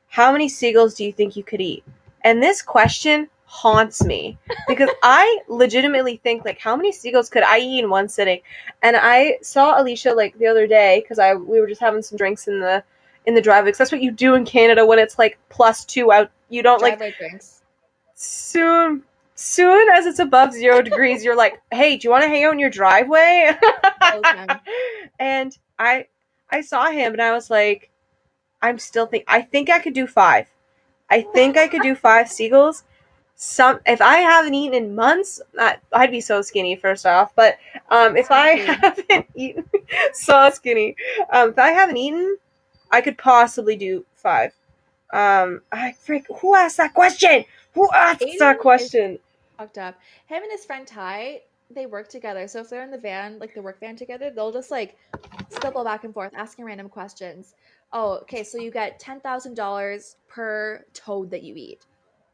How many seagulls do you think you could eat? And this question haunts me because I legitimately think like how many seagulls could I eat in one sitting? And I saw Alicia like the other day because I we were just having some drinks in the in the driveway. 'cause that's what you do in Canada when it's like plus two out. You don't like Driveway drinks. soon soon as it's above zero degrees. You're like, hey, do you want to hang out in your driveway? And I I saw him and I was like, I'm still think I think I could do five. I think I could do five seagulls. Some if I haven't eaten in months, I, I'd be so skinny. First off, but um, if I haven't eaten, so skinny. Um, if I haven't eaten, I could possibly do five. Um, I freak. Who asked that question? Who asked Aiden that question? Fucked up. Him and his friend Ty, they work together. So if they're in the van, like the work van together, they'll just like stumble back and forth, asking random questions. Oh, okay. So you get ten thousand dollars per toad that you eat.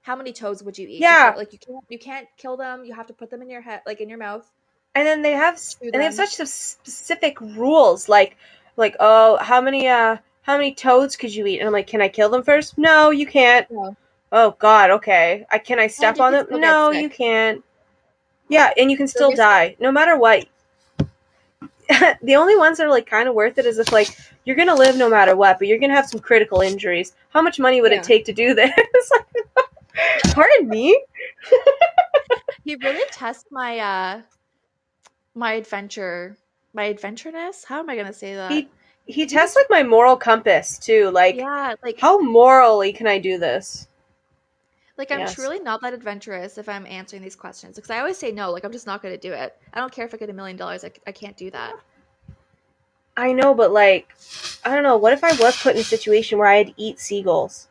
How many toads would you eat? Yeah. like you can't you can't kill them. You have to put them in your head, like in your mouth. and then they have and they have such specific rules like like oh how many uh how many toads could you eat and i'm like can i kill them first no you can't No. oh god okay i can i step on them no you can't yeah and you can still die no matter what the only ones that are like kind of worth it is if like you're gonna live no matter what but you're gonna have some critical injuries how much money would Yeah. it take to do this pardon me He really tests my uh my adventure my adventureness. How am I gonna say that? he he tests like my moral compass too like yeah, like how morally can i do this Like I'm Yes. truly not that adventurous if I'm answering these questions because I always say no. Like I'm just not going to do it. I don't care if I get a million dollars. I, I can't do that. I know, but like, I don't know. What if I was put in a situation where I had to eat seagulls?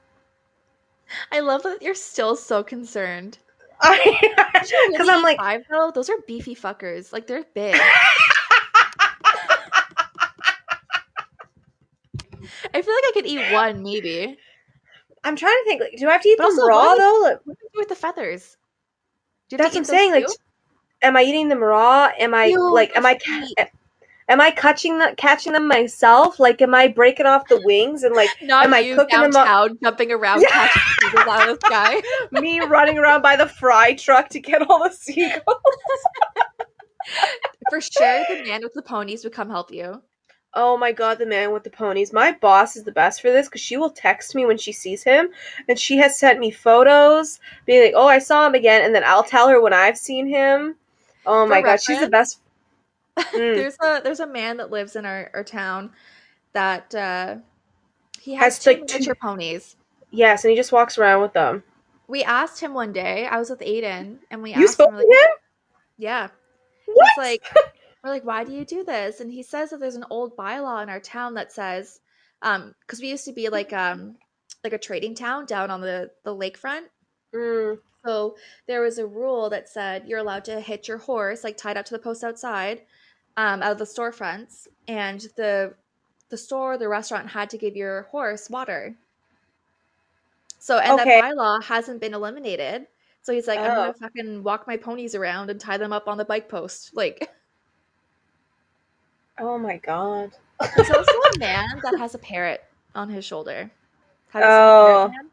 I love that you're still so concerned. Because I'm like, five though. Those are beefy fuckers. Like they're big. I feel like I could eat one maybe. I'm trying to think. Like, do I have to eat But them also, raw though? Like, What do you do with the feathers? Do you have that's what I'm saying. those Like, am I eating them raw? Am I Ew, like, am I, that's ca- sweet. Am I catching the, catching them myself? Like, am I breaking off the wings and like Not am I cooking them up- downtown jumping around Yeah. catching seagulls out of the sky. me running around by the fry truck to get all the seagulls? For sure, the man with the ponies would come help you. Oh my god, the man with the ponies. My boss is the best for this because she will text me when she sees him, and she has sent me photos, being like, "Oh, I saw him again," and then I'll tell her when I've seen him. Oh For my god, she's the best. Mm. There's a there's a man that lives in our, our town that uh, he has, Has, two like, two- ponies. Yes, and he just walks around with them. We asked him one day. I was with Aiden, and we You asked spoke him, to him? yeah. What? He's like, we're like, why do you do this? And he says that there's an old bylaw in our town that says, um, because we used to be like um like a trading town down on the the lakefront. Mm. So there was a rule that said you're allowed to hitch your horse, like tied up to the post outside, um, out of the storefronts, and the the store, the restaurant had to give your horse water. So and Okay. that bylaw hasn't been eliminated. So he's like, I'm Oh. gonna fucking walk my ponies around and tie them up on the bike post. Like Oh my god. there's also a man that has a parrot on his shoulder. Have you seen the Oh. parrot man?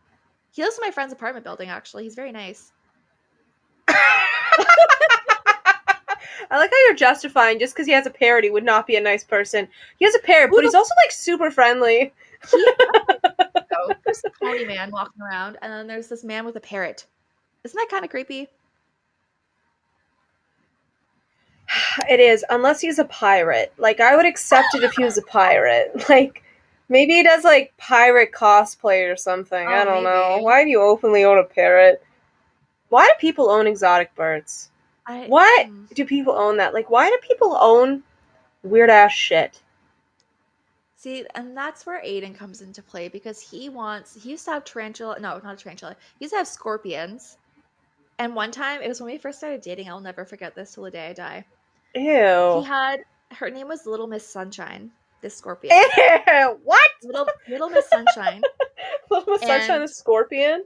He lives in my friend's apartment building, actually. He's very nice. I like how you're justifying just because he has a parrot, he would not be a nice person. He has a parrot, Who but he's also like super friendly. He, so there's a pony man walking around, and then there's this man with a parrot. Isn't that kind of creepy? It is, unless he's a pirate. Like I would accept it if he was a pirate. Like maybe he does like pirate cosplay or something. I Oh, don't know. Why do you openly own a parrot? Why do people own exotic birds? I, What mm, do people own that? Like why do people own weird ass shit? See, and that's where Aiden comes into play because he wants. He used to have tarantula. No, not a tarantula. He used to have scorpions. And one time, it was when we first started dating. I'll never forget this till the day I die. Ew. He had her name was Little Miss Sunshine. This scorpion, Ew. What? little Little Miss Sunshine. Little Miss Sunshine a scorpion?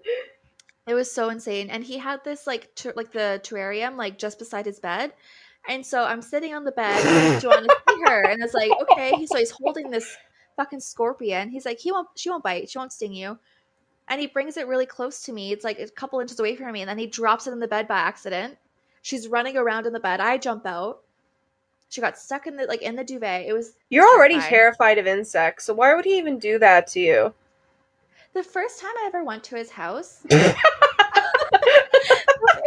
It was so insane, and he had this like ter- like the terrarium like just beside his bed, and so I'm sitting on the bed. Do you want to see her? And it's like okay. So he's holding this fucking scorpion. He's like he won't. She won't bite. She won't sting you. And he brings it really close to me. It's like a couple inches away from me, and then he drops it in the bed by accident. She's running around in the bed. I jump out. She got stuck in the like in the duvet. It was You're already terrifying. terrified of insects, so why would he even do that to you? the first time I ever went to his house. it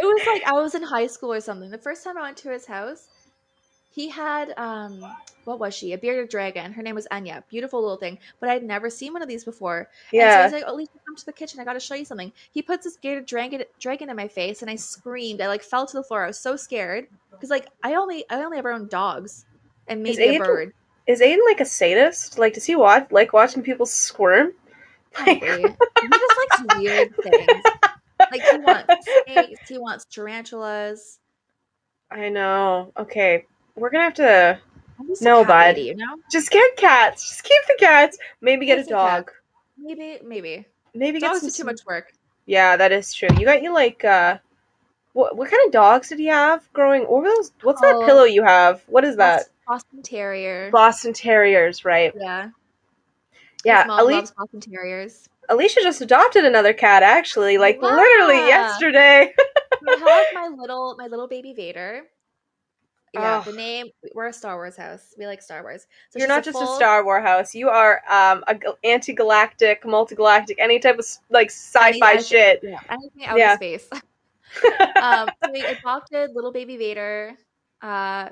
was like I was in high school or something. The first time I went to his house, he had um what was she? A bearded dragon. Her name was Anya. Beautiful little thing. But I'd never seen one of these before. Yeah. And so he's like, "Oh, least come to the kitchen. I got to show you something." He puts this bearded dragon dragon in my face, and I screamed. I like fell to the floor. I was so scared because like I only I only ever owned dogs and maybe a Aiden- bird. Is Aiden like a sadist? Like, does he watch like watching people squirm? Like, he just likes weird things. Like he wants snakes. He wants tarantulas. I know. Okay, we're gonna have to No, cat bud. you know. just get cats. Just keep the cats. Maybe get a Just a dog. Maybe maybe Maybe get dogs some. is too much work. Yeah, that is true. You got you like uh, what what kind of dogs did he have growing? Were those? What's that Oh. pillow you have? What is that? Boston Terrier. Boston Terriers, right? yeah. Yeah, mom Ali- loves Boston Terriers. Alicia just adopted another cat actually, like Wow. literally yesterday. I have my little my little baby Vader. Yeah, Oh. the name we're a Star Wars house. We like Star Wars. So You're not just a Star Wars house. You are um a anti-galactic, multi-galactic, any type of like sci-fi Any- shit. Yeah, anything out Yeah. of space. um, so we adopted little baby Vader uh,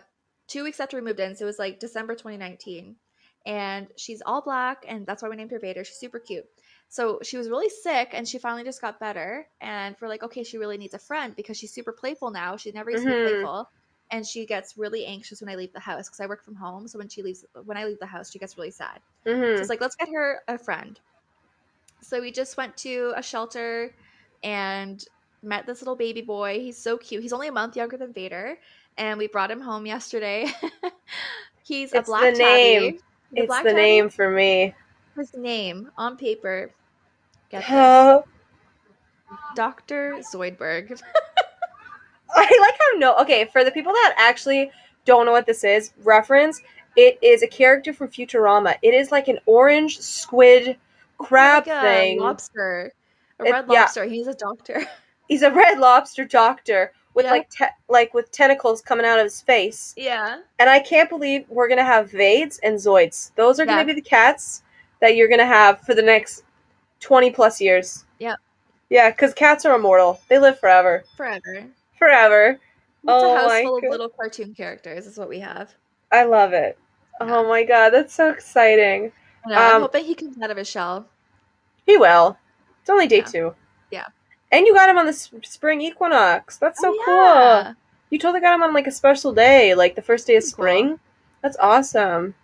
two weeks after we moved in. So it was like December 2019. And she's all black, and that's why we named her Vader. She's super cute. So she was really sick, and she finally just got better. And we're like, okay, she really needs a friend because she's super playful now. She never used to Mhm. be playful. And she gets really anxious when I leave the house because I work from home. So when she leaves, when I leave the house, she gets really sad. So hmm it's like, let's get her a friend. So we just went to a shelter and met this little baby boy. He's so cute. He's only a month younger than Vader. And we brought him home yesterday. He's a It's the black name. tabby. He's a It's black the tabby. name for me. His name on paper. Get this. Dr. Zoidberg. I like how no. Okay, for the people that actually don't know what this is, reference. It is a character from Futurama. It is like an orange squid crab like a thing. Lobster. A It- red yeah. lobster. He's a doctor. He's a red lobster doctor with Yeah. like te- like with tentacles coming out of his face. yeah. And I can't believe we're gonna have Vades and Zoids. Those are Yeah. gonna be the cats that you're gonna have for the next twenty plus years. Yep. Yeah, because cats are immortal. They live forever. Forever. Forever. It's Oh a house full of little cartoon characters, is what we have. I love it. Oh my god, that's so exciting. I know, I'm Um, hoping he comes out of his shell. He will. It's only day Yeah. two. Yeah. And you got him on the s- spring equinox. That's so Oh, cool. yeah. You totally got him on like a special day, like the first day of That's cool. spring. That's awesome.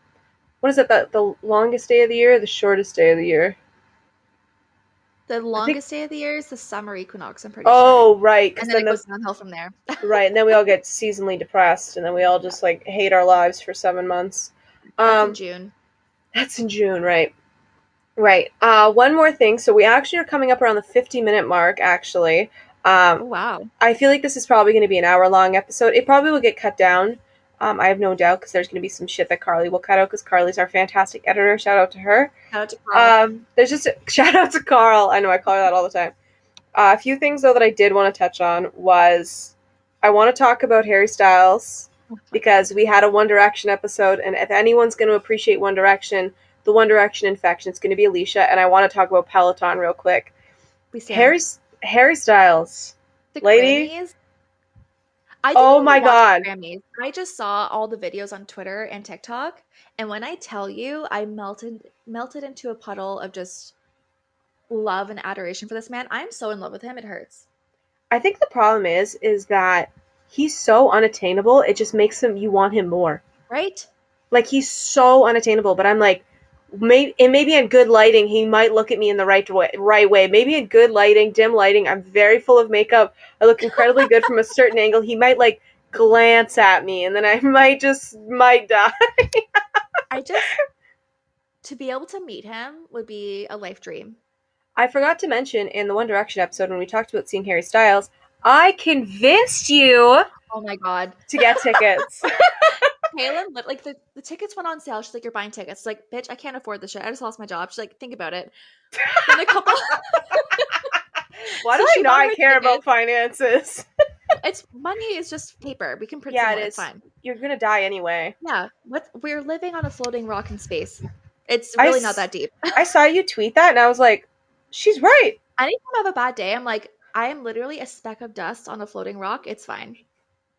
What is it? That the longest day of the year, or the shortest day of the year? The longest day of the year is the summer equinox, I'm pretty Oh, right. sure. Because And then then, it the, goes downhill from there. right, and then we all get seasonally depressed, and then we all just like hate our lives for seven months. That's Um, in June. That's in June, right? Right. Uh, one more thing. So we actually are coming up around the 50 minute mark, actually. Um, Oh, wow. I feel like this is probably going to be an hour long episode. It probably will get cut down. Um, I have no doubt because there's going to be some shit that Carly will cut out because Carly's our fantastic editor. Shout out to her. Shout out to Carl. Um, there's just a, shout out to Carl. I know I call her that all the time. Uh, a few things though that I did want to touch on was I want to talk about Harry Styles because we had a One Direction episode, and if anyone's going to appreciate One Direction, the One Direction infection, it's going to be Alicia. And I want to talk about Peloton real quick. we stand. Harry's Harry Styles. the lady- Grammys. I Oh didn't my even watch God. the Grammys. I just saw all the videos on Twitter and TikTok, and when I tell you, I melted melted into a puddle of just love and adoration for this man. I'm so in love with him. It hurts. I think the problem is is that he's so unattainable. It just makes him you want him more. Right? Like he's so unattainable. But I'm like, maybe and maybe in good lighting he might look at me in the right way. Right way. Maybe in good lighting, dim lighting. I'm very full of makeup. I look incredibly good from a certain angle. He might like glance at me, and then I might just might die. I just to be able to meet him would be a life dream. I forgot to mention in the One Direction episode when we talked about seeing Harry Styles, I convinced you Oh my god. to get tickets. Kaylin, like the, the tickets went on sale. She's like, "You're buying tickets." Like, bitch, I can't afford this shit. I just lost my job. She's like, "Think about it." Then a couple. Why So do she I not care about finances? it's money is just paper. We can print Yeah, it more. It's fine. You're gonna die anyway. Yeah. What we're living on a floating rock in space. It's really s- not that deep. I saw you tweet that and I was like, she's right. Anytime I have a bad day, I'm like, I am literally a speck of dust on a floating rock. It's fine.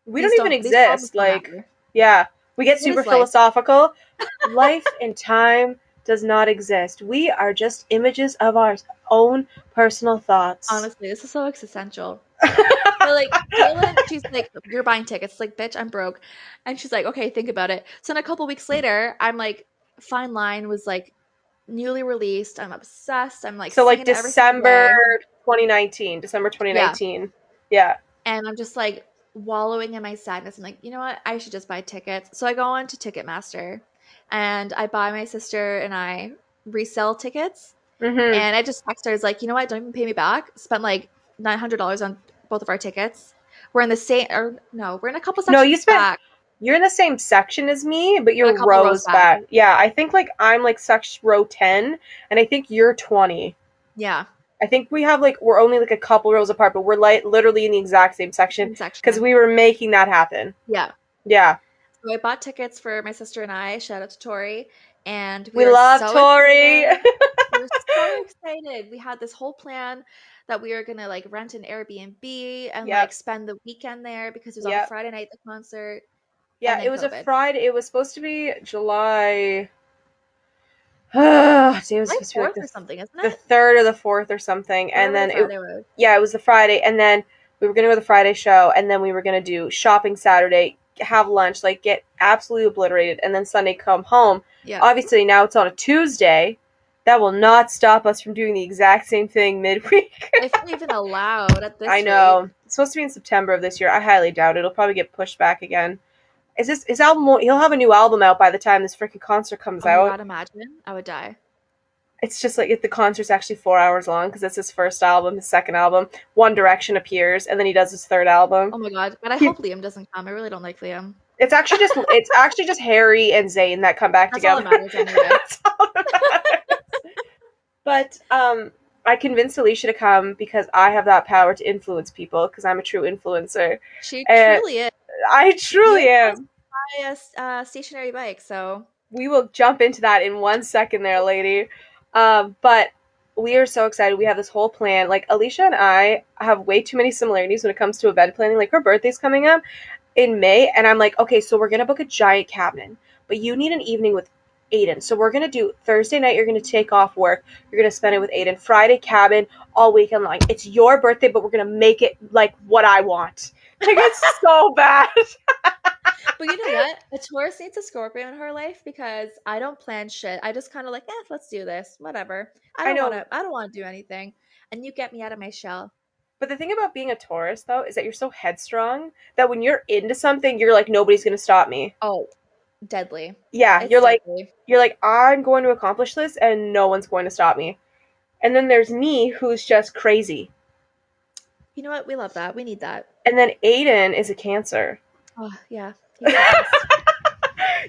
We These don't even exist. Like, yeah, We get super is life? philosophical. life and time does not exist. We are just images of our own personal thoughts. Honestly, this is so existential. But like Kaylin, she's like, "You're buying tickets." Like, bitch, I'm broke, and she's like, "Okay, think about it." So then a couple weeks later, I'm like, "Fine Line" was like newly released. I'm obsessed. I'm like, so like singing it every single day. December 2019, December 2019. Yeah. and I'm just like wallowing in my sadness. I'm like, you know what? I should just buy tickets. So I go on to Ticketmaster and I buy my sister and I resell tickets. hmm And I just text her, it's like, you know what? Don't even pay me back. Spent like $900 on both of our tickets. We're in the same, or no, we're in a couple sections No, you spent- back. You're in the same section as me, but you're rows rows back. back. Yeah, I think like I'm like section row 10, and I think you're 20. Yeah. I think we have like we're only like a couple rows apart, but we're like literally in the exact same section because we were making that happen. yeah. Yeah, So I bought tickets for my sister and I. Shout out to Tori. And we, were love so Tori. we were so excited. We had this whole plan that we were gonna like rent an Airbnb and Yep. like spend the weekend there because it was on Yep. a Friday night the concert. yeah, it was a Friday. It was supposed to be July. it was supposed to be like fourth or the, something, isn't the third or the fourth or something, and then it, the was. yeah, it was the Friday, and then we were gonna go to the Friday show, and then we were gonna do shopping Saturday, have lunch, like get absolutely obliterated, and then Sunday come home. Yeah. Obviously, now it's on a Tuesday. That will not stop us from doing the exact same thing midweek. if even allowed at this I know it's supposed to be in September of this year. I highly doubt it. It'll probably get pushed back again. Is this his album? won't- He'll have a new album out by the time this freaking concert comes. Oh out. god, imagine. I would die. It's just like if the concert's actually four hours long because it's his first album, his second album. One Direction appears, and then he does his third album. Oh my god. But I He- hope Liam doesn't come. I really don't like Liam. It's actually just it's actually just Harry and Zayn that come back That's together. that matters anyway. That's all that matters. but um, I convinced Alicia to come because I have that power to influence people because I'm a true influencer. She Uh, truly is. I truly Yeah. am. Buy a uh, stationary bike, so We will jump into that in one second, there, lady. Um, but we are so excited. We have this whole plan. Like Alicia and I have way too many similarities when it comes to event planning. Like her birthday's coming up in May, and I'm like, okay, so we're gonna book a giant cabin, but you need an evening with Aiden. So we're gonna do Thursday night. You're gonna take off work. You're gonna spend it with Aiden. Friday cabin all weekend long. It's your birthday, but we're gonna make it like what I want. Like it's so bad. But you know what? A Taurus needs a Scorpio in her life because I don't plan shit. I just kind of like, eh, let's do this, whatever. I I don't know. want to. I don't want to do anything, and you get me out of my shell. But the thing about being a Taurus, though, is that you're so headstrong that when you're into something, you're like, nobody's gonna stop me. Oh, deadly! Yeah, It's you're like, deadly. you're like, I'm going to accomplish this, and no one's going to stop me. And then there's me, who's just crazy. you know what? We love that. We need that. And then Aiden is a Cancer. Oh yeah. He's the best.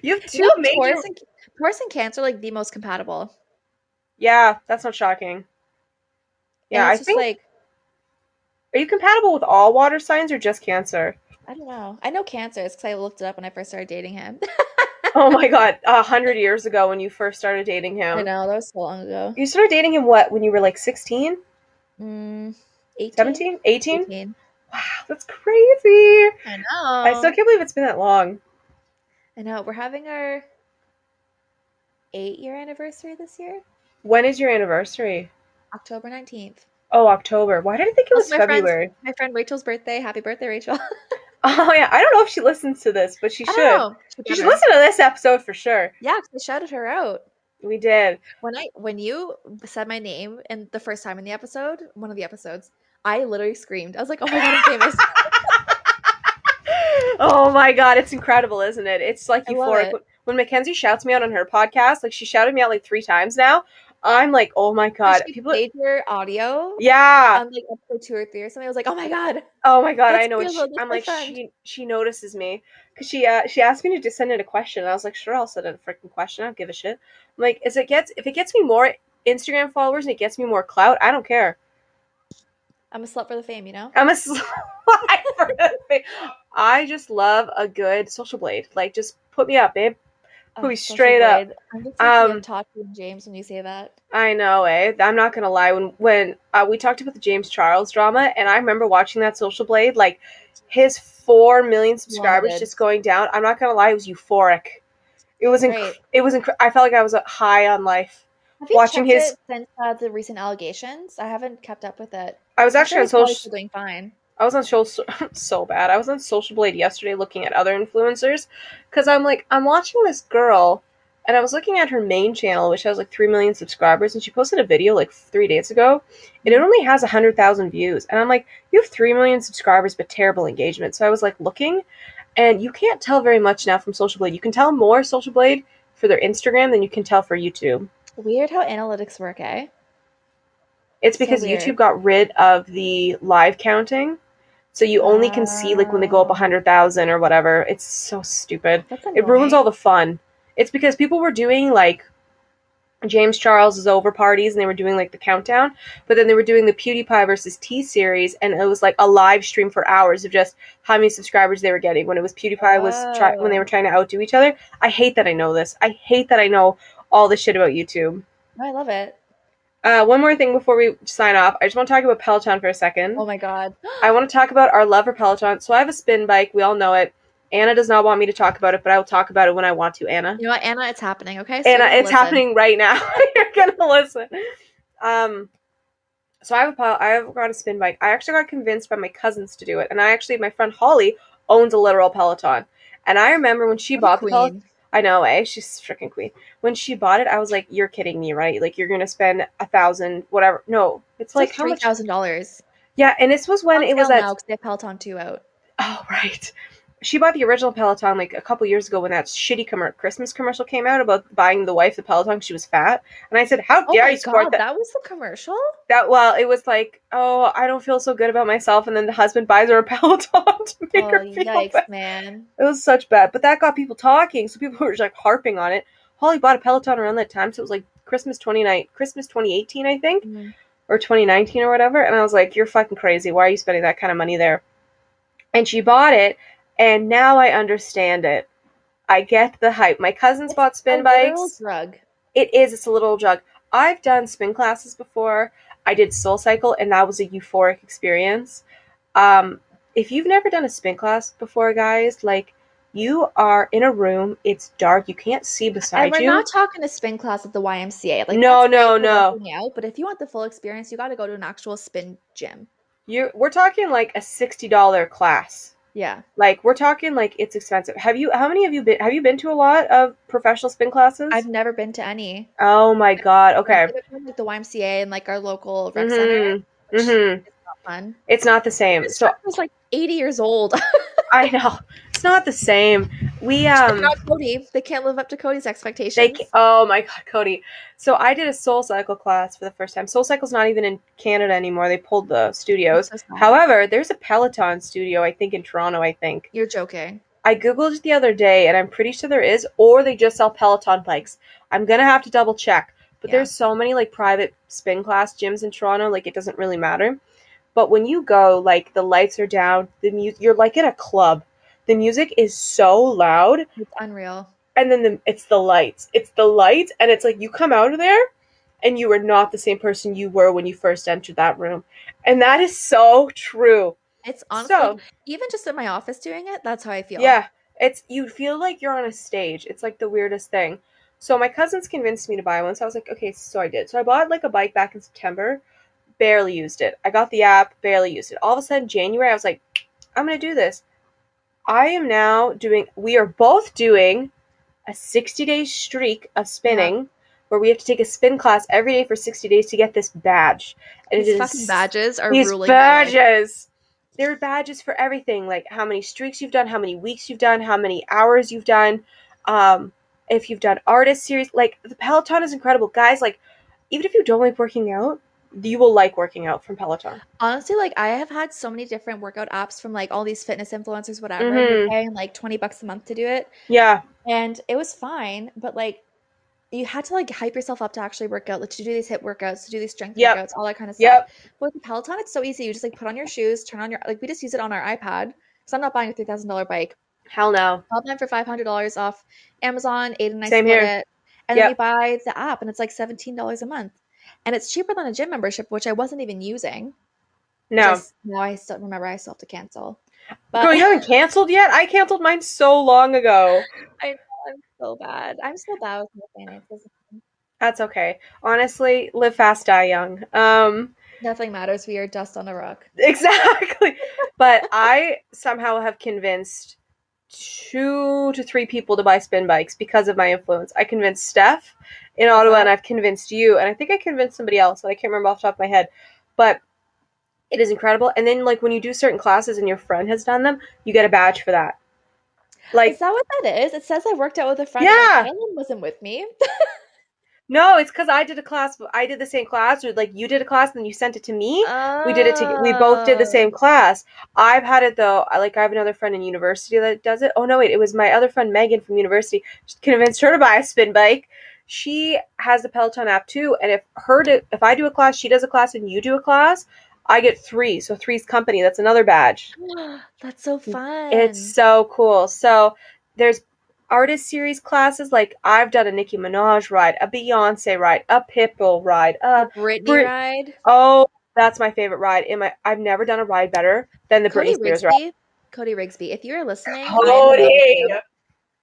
You have two know, major. Taurus and Taurus and Cancer like the most compatible. Yeah, that's not shocking. Yeah, I just think. like Are you compatible with all water signs or just Cancer? I don't know. I know Cancers because I looked it up when I first started dating him. oh my god, a hundred years ago when you first started dating him. I know that was so long ago. You started dating him what when you were like 16, Mm, 18? 17, 18? 18. Wow, that's crazy. I know. I still can't believe it's been that long. I know. We're having our eight year anniversary this year, When is your anniversary? October 19th. Oh, October. Why did I think it oh, was my February? My friend Rachel's birthday. Happy birthday, Rachel. Oh yeah, I don't know if she listens to this, but she I should. know. She She should listen to this episode for sure. Yeah, I shouted her out. We did. When I when you said my name and the first time in the episode, one of the episodes, I literally screamed. I was like, "Oh my god, I'm famous!" oh my god, it's incredible, isn't it? It's like I love euphoric. it. When- When Mackenzie shouts me out on her podcast, like she shouted me out like three times now. I'm like, oh my god, she people. played your audio Yeah. on like episode two or three or something. I was like, "Oh my god!" Oh my god, I know. be she, I'm like, she she notices me because she uh, she asked me to just send in a question, I was like, sure, I'll send in a freaking question. I don't give a shit. I'm like, as it gets if it gets me more Instagram followers and it gets me more clout, I don't care. I'm a slut for the fame, you know. I'm a slut for the fa- I just love a good social blade. Like, just put me up, babe. Oh, We Social straight up. I'm just Um, Tati and James when you say that. I know, eh? I'm not gonna lie. When when uh, we talked about the James Charles drama, and I remember watching that Social Blade, like his four million subscribers Plummeted. just going down. I'm not gonna lie, it was euphoric. It was inc- Great. it was inc- I felt like I was uh, high on life. Watching his- since uh, the recent allegations? I haven't kept up with it. I was actually on social. doing fine. I was on social so bad. I was on Social Blade yesterday looking at other influencers because I'm like I'm watching this girl, and I was looking at her main channel, which has like three million subscribers, and she posted a video like three days ago, and it only has hundred thousand views, and I'm like, you have three million subscribers but terrible engagement. So I was like looking, and you can't tell very much now from Social Blade. You can tell more Social Blade for their Instagram than you can tell for YouTube. Weird how analytics work, eh? It's because weird. YouTube got rid of the live counting. So you only can see like when they go up ah. Oh. 100,000 or whatever. It's so stupid. It ruins all the fun. It's because people were doing like James Charles's over parties and they were doing like the countdown, but then they were doing the PewDiePie versus T series and it was like a live stream for hours of just how many subscribers they were getting when it was PewDiePie was try- when they were Oh. trying to outdo each other. I hate that I know this. I hate that I know all this shit about YouTube. Oh, I love it. Uh, one more thing before we sign off. I just want to talk about Peloton for a second. Oh my god. I want to talk about our love for Peloton. So I have a spin bike. We all know it. Anna does not want me to talk about it, but I will talk about it when I want to. Anna. You know what, Anna? It's happening. Okay. So Anna, it's listen. happening right now. You're gonna listen. Um, so I have a Pel- I have got a spin bike. I actually got convinced by my cousins to do it, and I actually my friend Holly owns a literal Peloton. And I remember when she a bought the Peloton. I know, eh? She's freaking queen. When she bought it, I was like, "You're kidding me, right? Like you're gonna spend a thousand, whatever." No, it's It's like like how much? thousand dollars. Yeah, and this was when it was at now they Peloton two out. Oh, right. She bought the original Peloton like a couple years ago when that shitty commer- Christmas commercial came out about buying the wife the Peloton she was fat. And I said, How Oh dare you support god, that? that was the commercial. that? Well, it was like, Oh, I don't feel so good about myself. And then the husband buys her a Peloton to make Oh her feel yikes, bad. man! It was such bad. But that got people talking. So people were just like harping on it. Holly bought a Peloton around that time. So it was like Christmas 29, Christmas 2018, I think Mm. or 2019 or whatever. And I was like, you're fucking crazy. Why are you spending that kind of money there? And she bought it, and now I understand it. I get the hype. My cousins bought spin bikes. drug. It is, it's a little drug. I've done spin classes before. I did Soul Cycle, and that was a euphoric experience. Um, if you've never done a spin class before, guys, like, you are in a room, it's dark, you can't see beside And we're you. not talking a spin class at the YMCA. Like No, no, no. Out, but if you want the full experience, you got to go to an actual spin gym. you we're talking like a $60 class. Yeah, Like we're talking like it's expensive. Have you how many have you been have you been to a lot of professional spin classes? I've never been to any. oh my god. Okay. Been Like the YMCA and like our local rec center. Mhm. Mhm. It's not fun. It's not the same. This So guy was like 80 years old. I know. It's not the same. We um not Cody. They can't live up to Cody's expectations. they ca- oh my god, Cody. So I did a Soul Cycle class for the first time. Soul Cycle's not even in Canada anymore. They pulled the studios. So. However, there's a Peloton studio I think in Toronto, I think. You're joking. I googled it the other day, and I'm pretty sure there is, or they just sell Peloton bikes. I'm gonna have to double check. But Yeah. there's so many like private spin class gyms in Toronto, like it doesn't really matter. But when you go, like the lights are down, the mu- you're like in a club. The music is so loud, It's unreal. and then the, it's the lights. It's the lights, and it's like you come out of there, and you are not the same person you were when you first entered that room, and that is so true. It's honestly so even just in my office doing it. That's how I feel. Yeah, it's you feel like you're on a stage. It's like the weirdest thing. So my cousins convinced me to buy one, so I was like, okay, so I did. So I bought like a bike back in September, barely used it. I got the app, barely used it. All of a sudden, January, I was like, I'm gonna do this. I am now doing. We are both doing a 60 day streak of spinning. Where we have to take a spin class every day for 60 days to get this badge. And These fucking badges are these ruling. badges. There are badges for everything, like how many streaks you've done, how many weeks you've done, how many hours you've done, um, if you've done artist series. Like the Peloton is incredible, guys. Like even if you don't like working out, you will like working out from Peloton. Honestly, like I have had so many different workout apps from like all these fitness influencers, whatever. Mhm. Paying like twenty bucks a month to do it, Yeah, and it was fine. But like, you had to like hype yourself up to actually work out, like to do these hip workouts, to do these strength Yep. workouts, all that kind of stuff. yep, But with Peloton, it's so easy. You just like put on your shoes, turn on your like we just use it on our iPad. So I'm not buying a three thousand dollar bike. Hell no. Bought mine for five hundred dollars off Amazon. Aiden and I Same split here. it, and then we buy the app, and it's like seventeen dollars a month, and it's cheaper than a gym membership, which I wasn't even using. I No. s- now I still remember I still have to cancel. But Girl, you haven't canceled yet? I canceled mine so long ago. I'm so bad. I'm so bad with my finances. That's okay. Honestly, live fast, die young. Um, Nothing matters. We are dust on a rock. exactly. but I somehow have convinced two to three people to buy spin bikes because of my influence. I convinced Steph in Ottawa, and I've convinced you, and I think I convinced somebody else, and I can't remember off the top of my head. But it is incredible. And then, like when you do certain classes and your friend has done them, you get a badge for that. Like is that what that is? It says I worked out with a friend. Yeah. Ellen wasn't with me. no, it's because I did a class. I did the same class, or like you did a class, and then you sent it to me. We did it together. We both did the Oh. same class. I've had it though. I like I have another friend in university that does it. Oh no, wait, it was my other friend Megan from university. She convinced her to buy a spin bike. She has the Peloton app too, and if her to, if I do a class, she does a class, and you do a class, I get three. So three's company. That's another badge. That's so fun. It's so cool. So there's artist series classes. Like I've done a Nicki Minaj ride, a Beyonce ride, a Pitbull ride, a Britney Brit- ride. Oh, that's my favorite ride. In my, I've never done a ride better than the Cody Britney Spears ride. Cody Rigsby. If you're listening, I am in love Cody,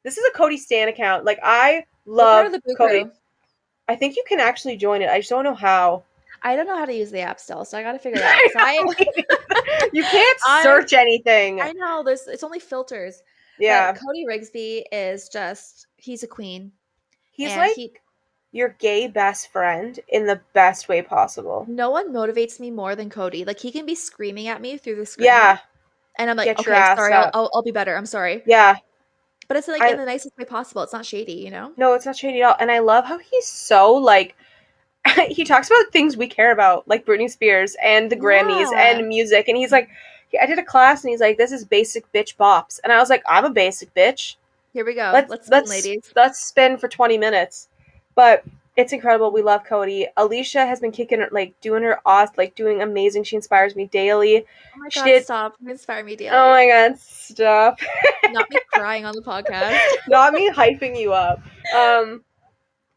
this is a Cody Stan account. Like I love the Cody. I think you can actually join it. I just don't know how. I don't know how to use the app still, so I got to figure that out. I, you can't I- search anything. I know there's it's only filters. Yeah, But Cody Rigsby is just he's a queen. he's like he, your gay best friend in the best way possible. no one motivates me more than Cody. Like he can be screaming at me through the screen. Yeah, And I'm like, Get okay, ass sorry, I'll, I'll, I'll be better. I'm sorry. yeah. But it's like I- in the nicest way possible. It's not shady, you know? No, it's not shady at all. And I love how he's so like he talks about things we care about, like Britney Spears and the Grammys Yeah. and music. And he's like, I did a class, and he's like, "This is basic bitch bops," and I was like, "I'm a basic bitch." Here we go. let's Let's, spin, let's ladies. let's spin for 20 minutes. But it's incredible. We love Cody. Alicia has been kicking her, like doing her off, like doing amazing. She inspires me daily. Oh my god, did- stop. You inspire me daily. Oh my god, stop! Not me crying on the podcast. Not me hyping you up. Um,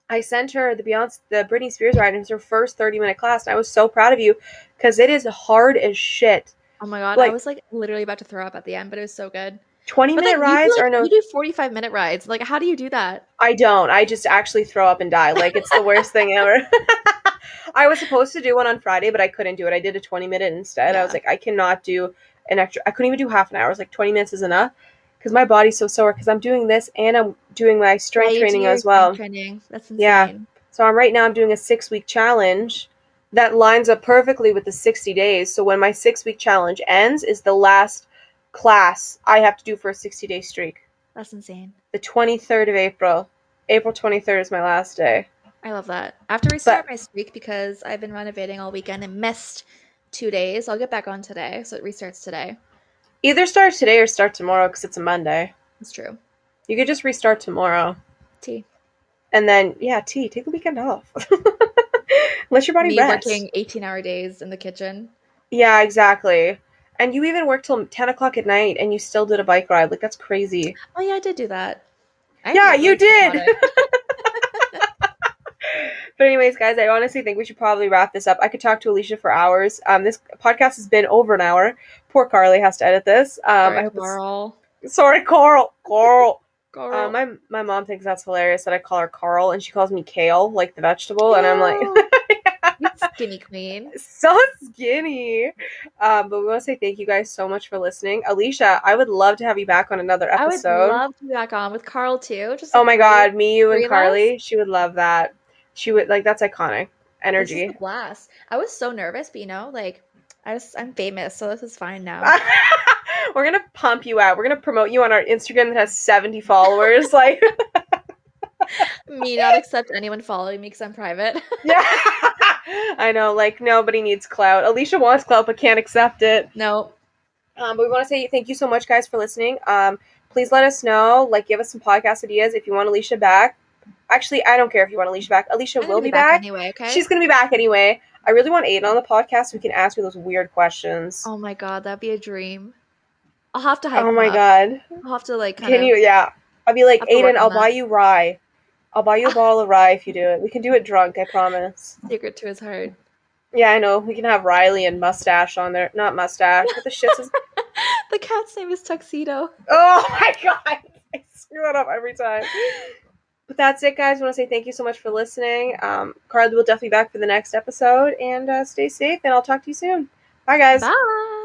I sent her the Beyonce, the Britney Spears ride, it was her first 30 minute class, and I was so proud of you because it is hard as shit. Oh my god, Like- I was like literally about to throw up at the end, but it was so good. 20 But minute like, you rides do, are like, no. You do 45 minute rides. Like, how do you do that? I don't. I just actually throw up and die. Like it's the worst thing ever. I was supposed to do one on Friday, but I couldn't do it. I did a 20 minute instead. I was Yeah. like, I cannot do an extra. I couldn't even do half an hour. I was like, 20 minutes is enough because my body's so sore. Because I'm doing this and I'm doing my strength Yeah, you do training your as well. Training. That's insane. Yeah. So I'm right now. I'm doing a six week challenge that lines up perfectly with the 60 days. So when my six week challenge ends, is the last class I have to do for a 60 day streak. That's insane. The 23rd of April. April 23rd is my last day. I love that. I have to restart my streak because I've been renovating all weekend and missed two days. I'll get back on today, so it restarts today. Either start today or start tomorrow because it's a Monday. That's true. You could just restart tomorrow. T. And then, yeah, T, take the weekend off. Let your body Me rest. working 18 hour days in the kitchen. Yeah, exactly. And you even worked till 10 o'clock at night and you still did a bike ride. Like, that's crazy. Oh yeah, I did do that. I Yeah, you did. But anyways, guys, I honestly think we should probably wrap this up. I could talk to Alicia for hours. Um, this podcast has been over an hour. Poor Carly has to edit this. Um, Sorry, I hope Carl. sorry, Carl. Carl. Carl. Uh, my my mom thinks that's hilarious that I call her Carl and she calls me Kale, like the vegetable, and I'm like, skinny queen. so skinny. Um, but we want to say thank you guys so much for listening, Alicia. I would love to have you back on another episode. I would love to be back on with Carl too. Just oh my god, me, you, and Carly. She would love that. She would like that's iconic This energy. is a blast. I was so nervous, but you know, like I just I'm famous, so this is fine now. We're gonna pump you out. We're gonna promote you on our Instagram that has 70 followers. Like, me not accept anyone following me because I'm private. yeah, I know. Like, nobody needs clout. Alicia wants clout but can't accept it. no. Um, but we want to say thank you so much, guys, for listening. Um, please let us know. Like, give us some podcast ideas if you want Alicia back. Actually, I don't care if you want Alicia back. Alicia I'm will be back. anyway. Okay. She's gonna be back anyway. I really want Aiden on the podcast so we can ask her those weird questions. Oh my god, that'd be a dream. I'll have to hype Oh my up. god. I'll have to like Can you? Yeah. I'll be like, Have to work Aiden, I'll that. buy you rye. I'll buy you a bottle of rye if you do it. We can do it drunk, I promise. secret to his heart. Yeah, I know. We can have Riley and mustache on there. Not mustache. What the shit is? the cat's name is Tuxedo. Oh my god! I screw it up every time. But that's it, guys. I want to say thank you so much for listening. Um, Carly will definitely be back for the next episode, and uh, stay safe. And I'll talk to you soon. Bye, guys. Bye.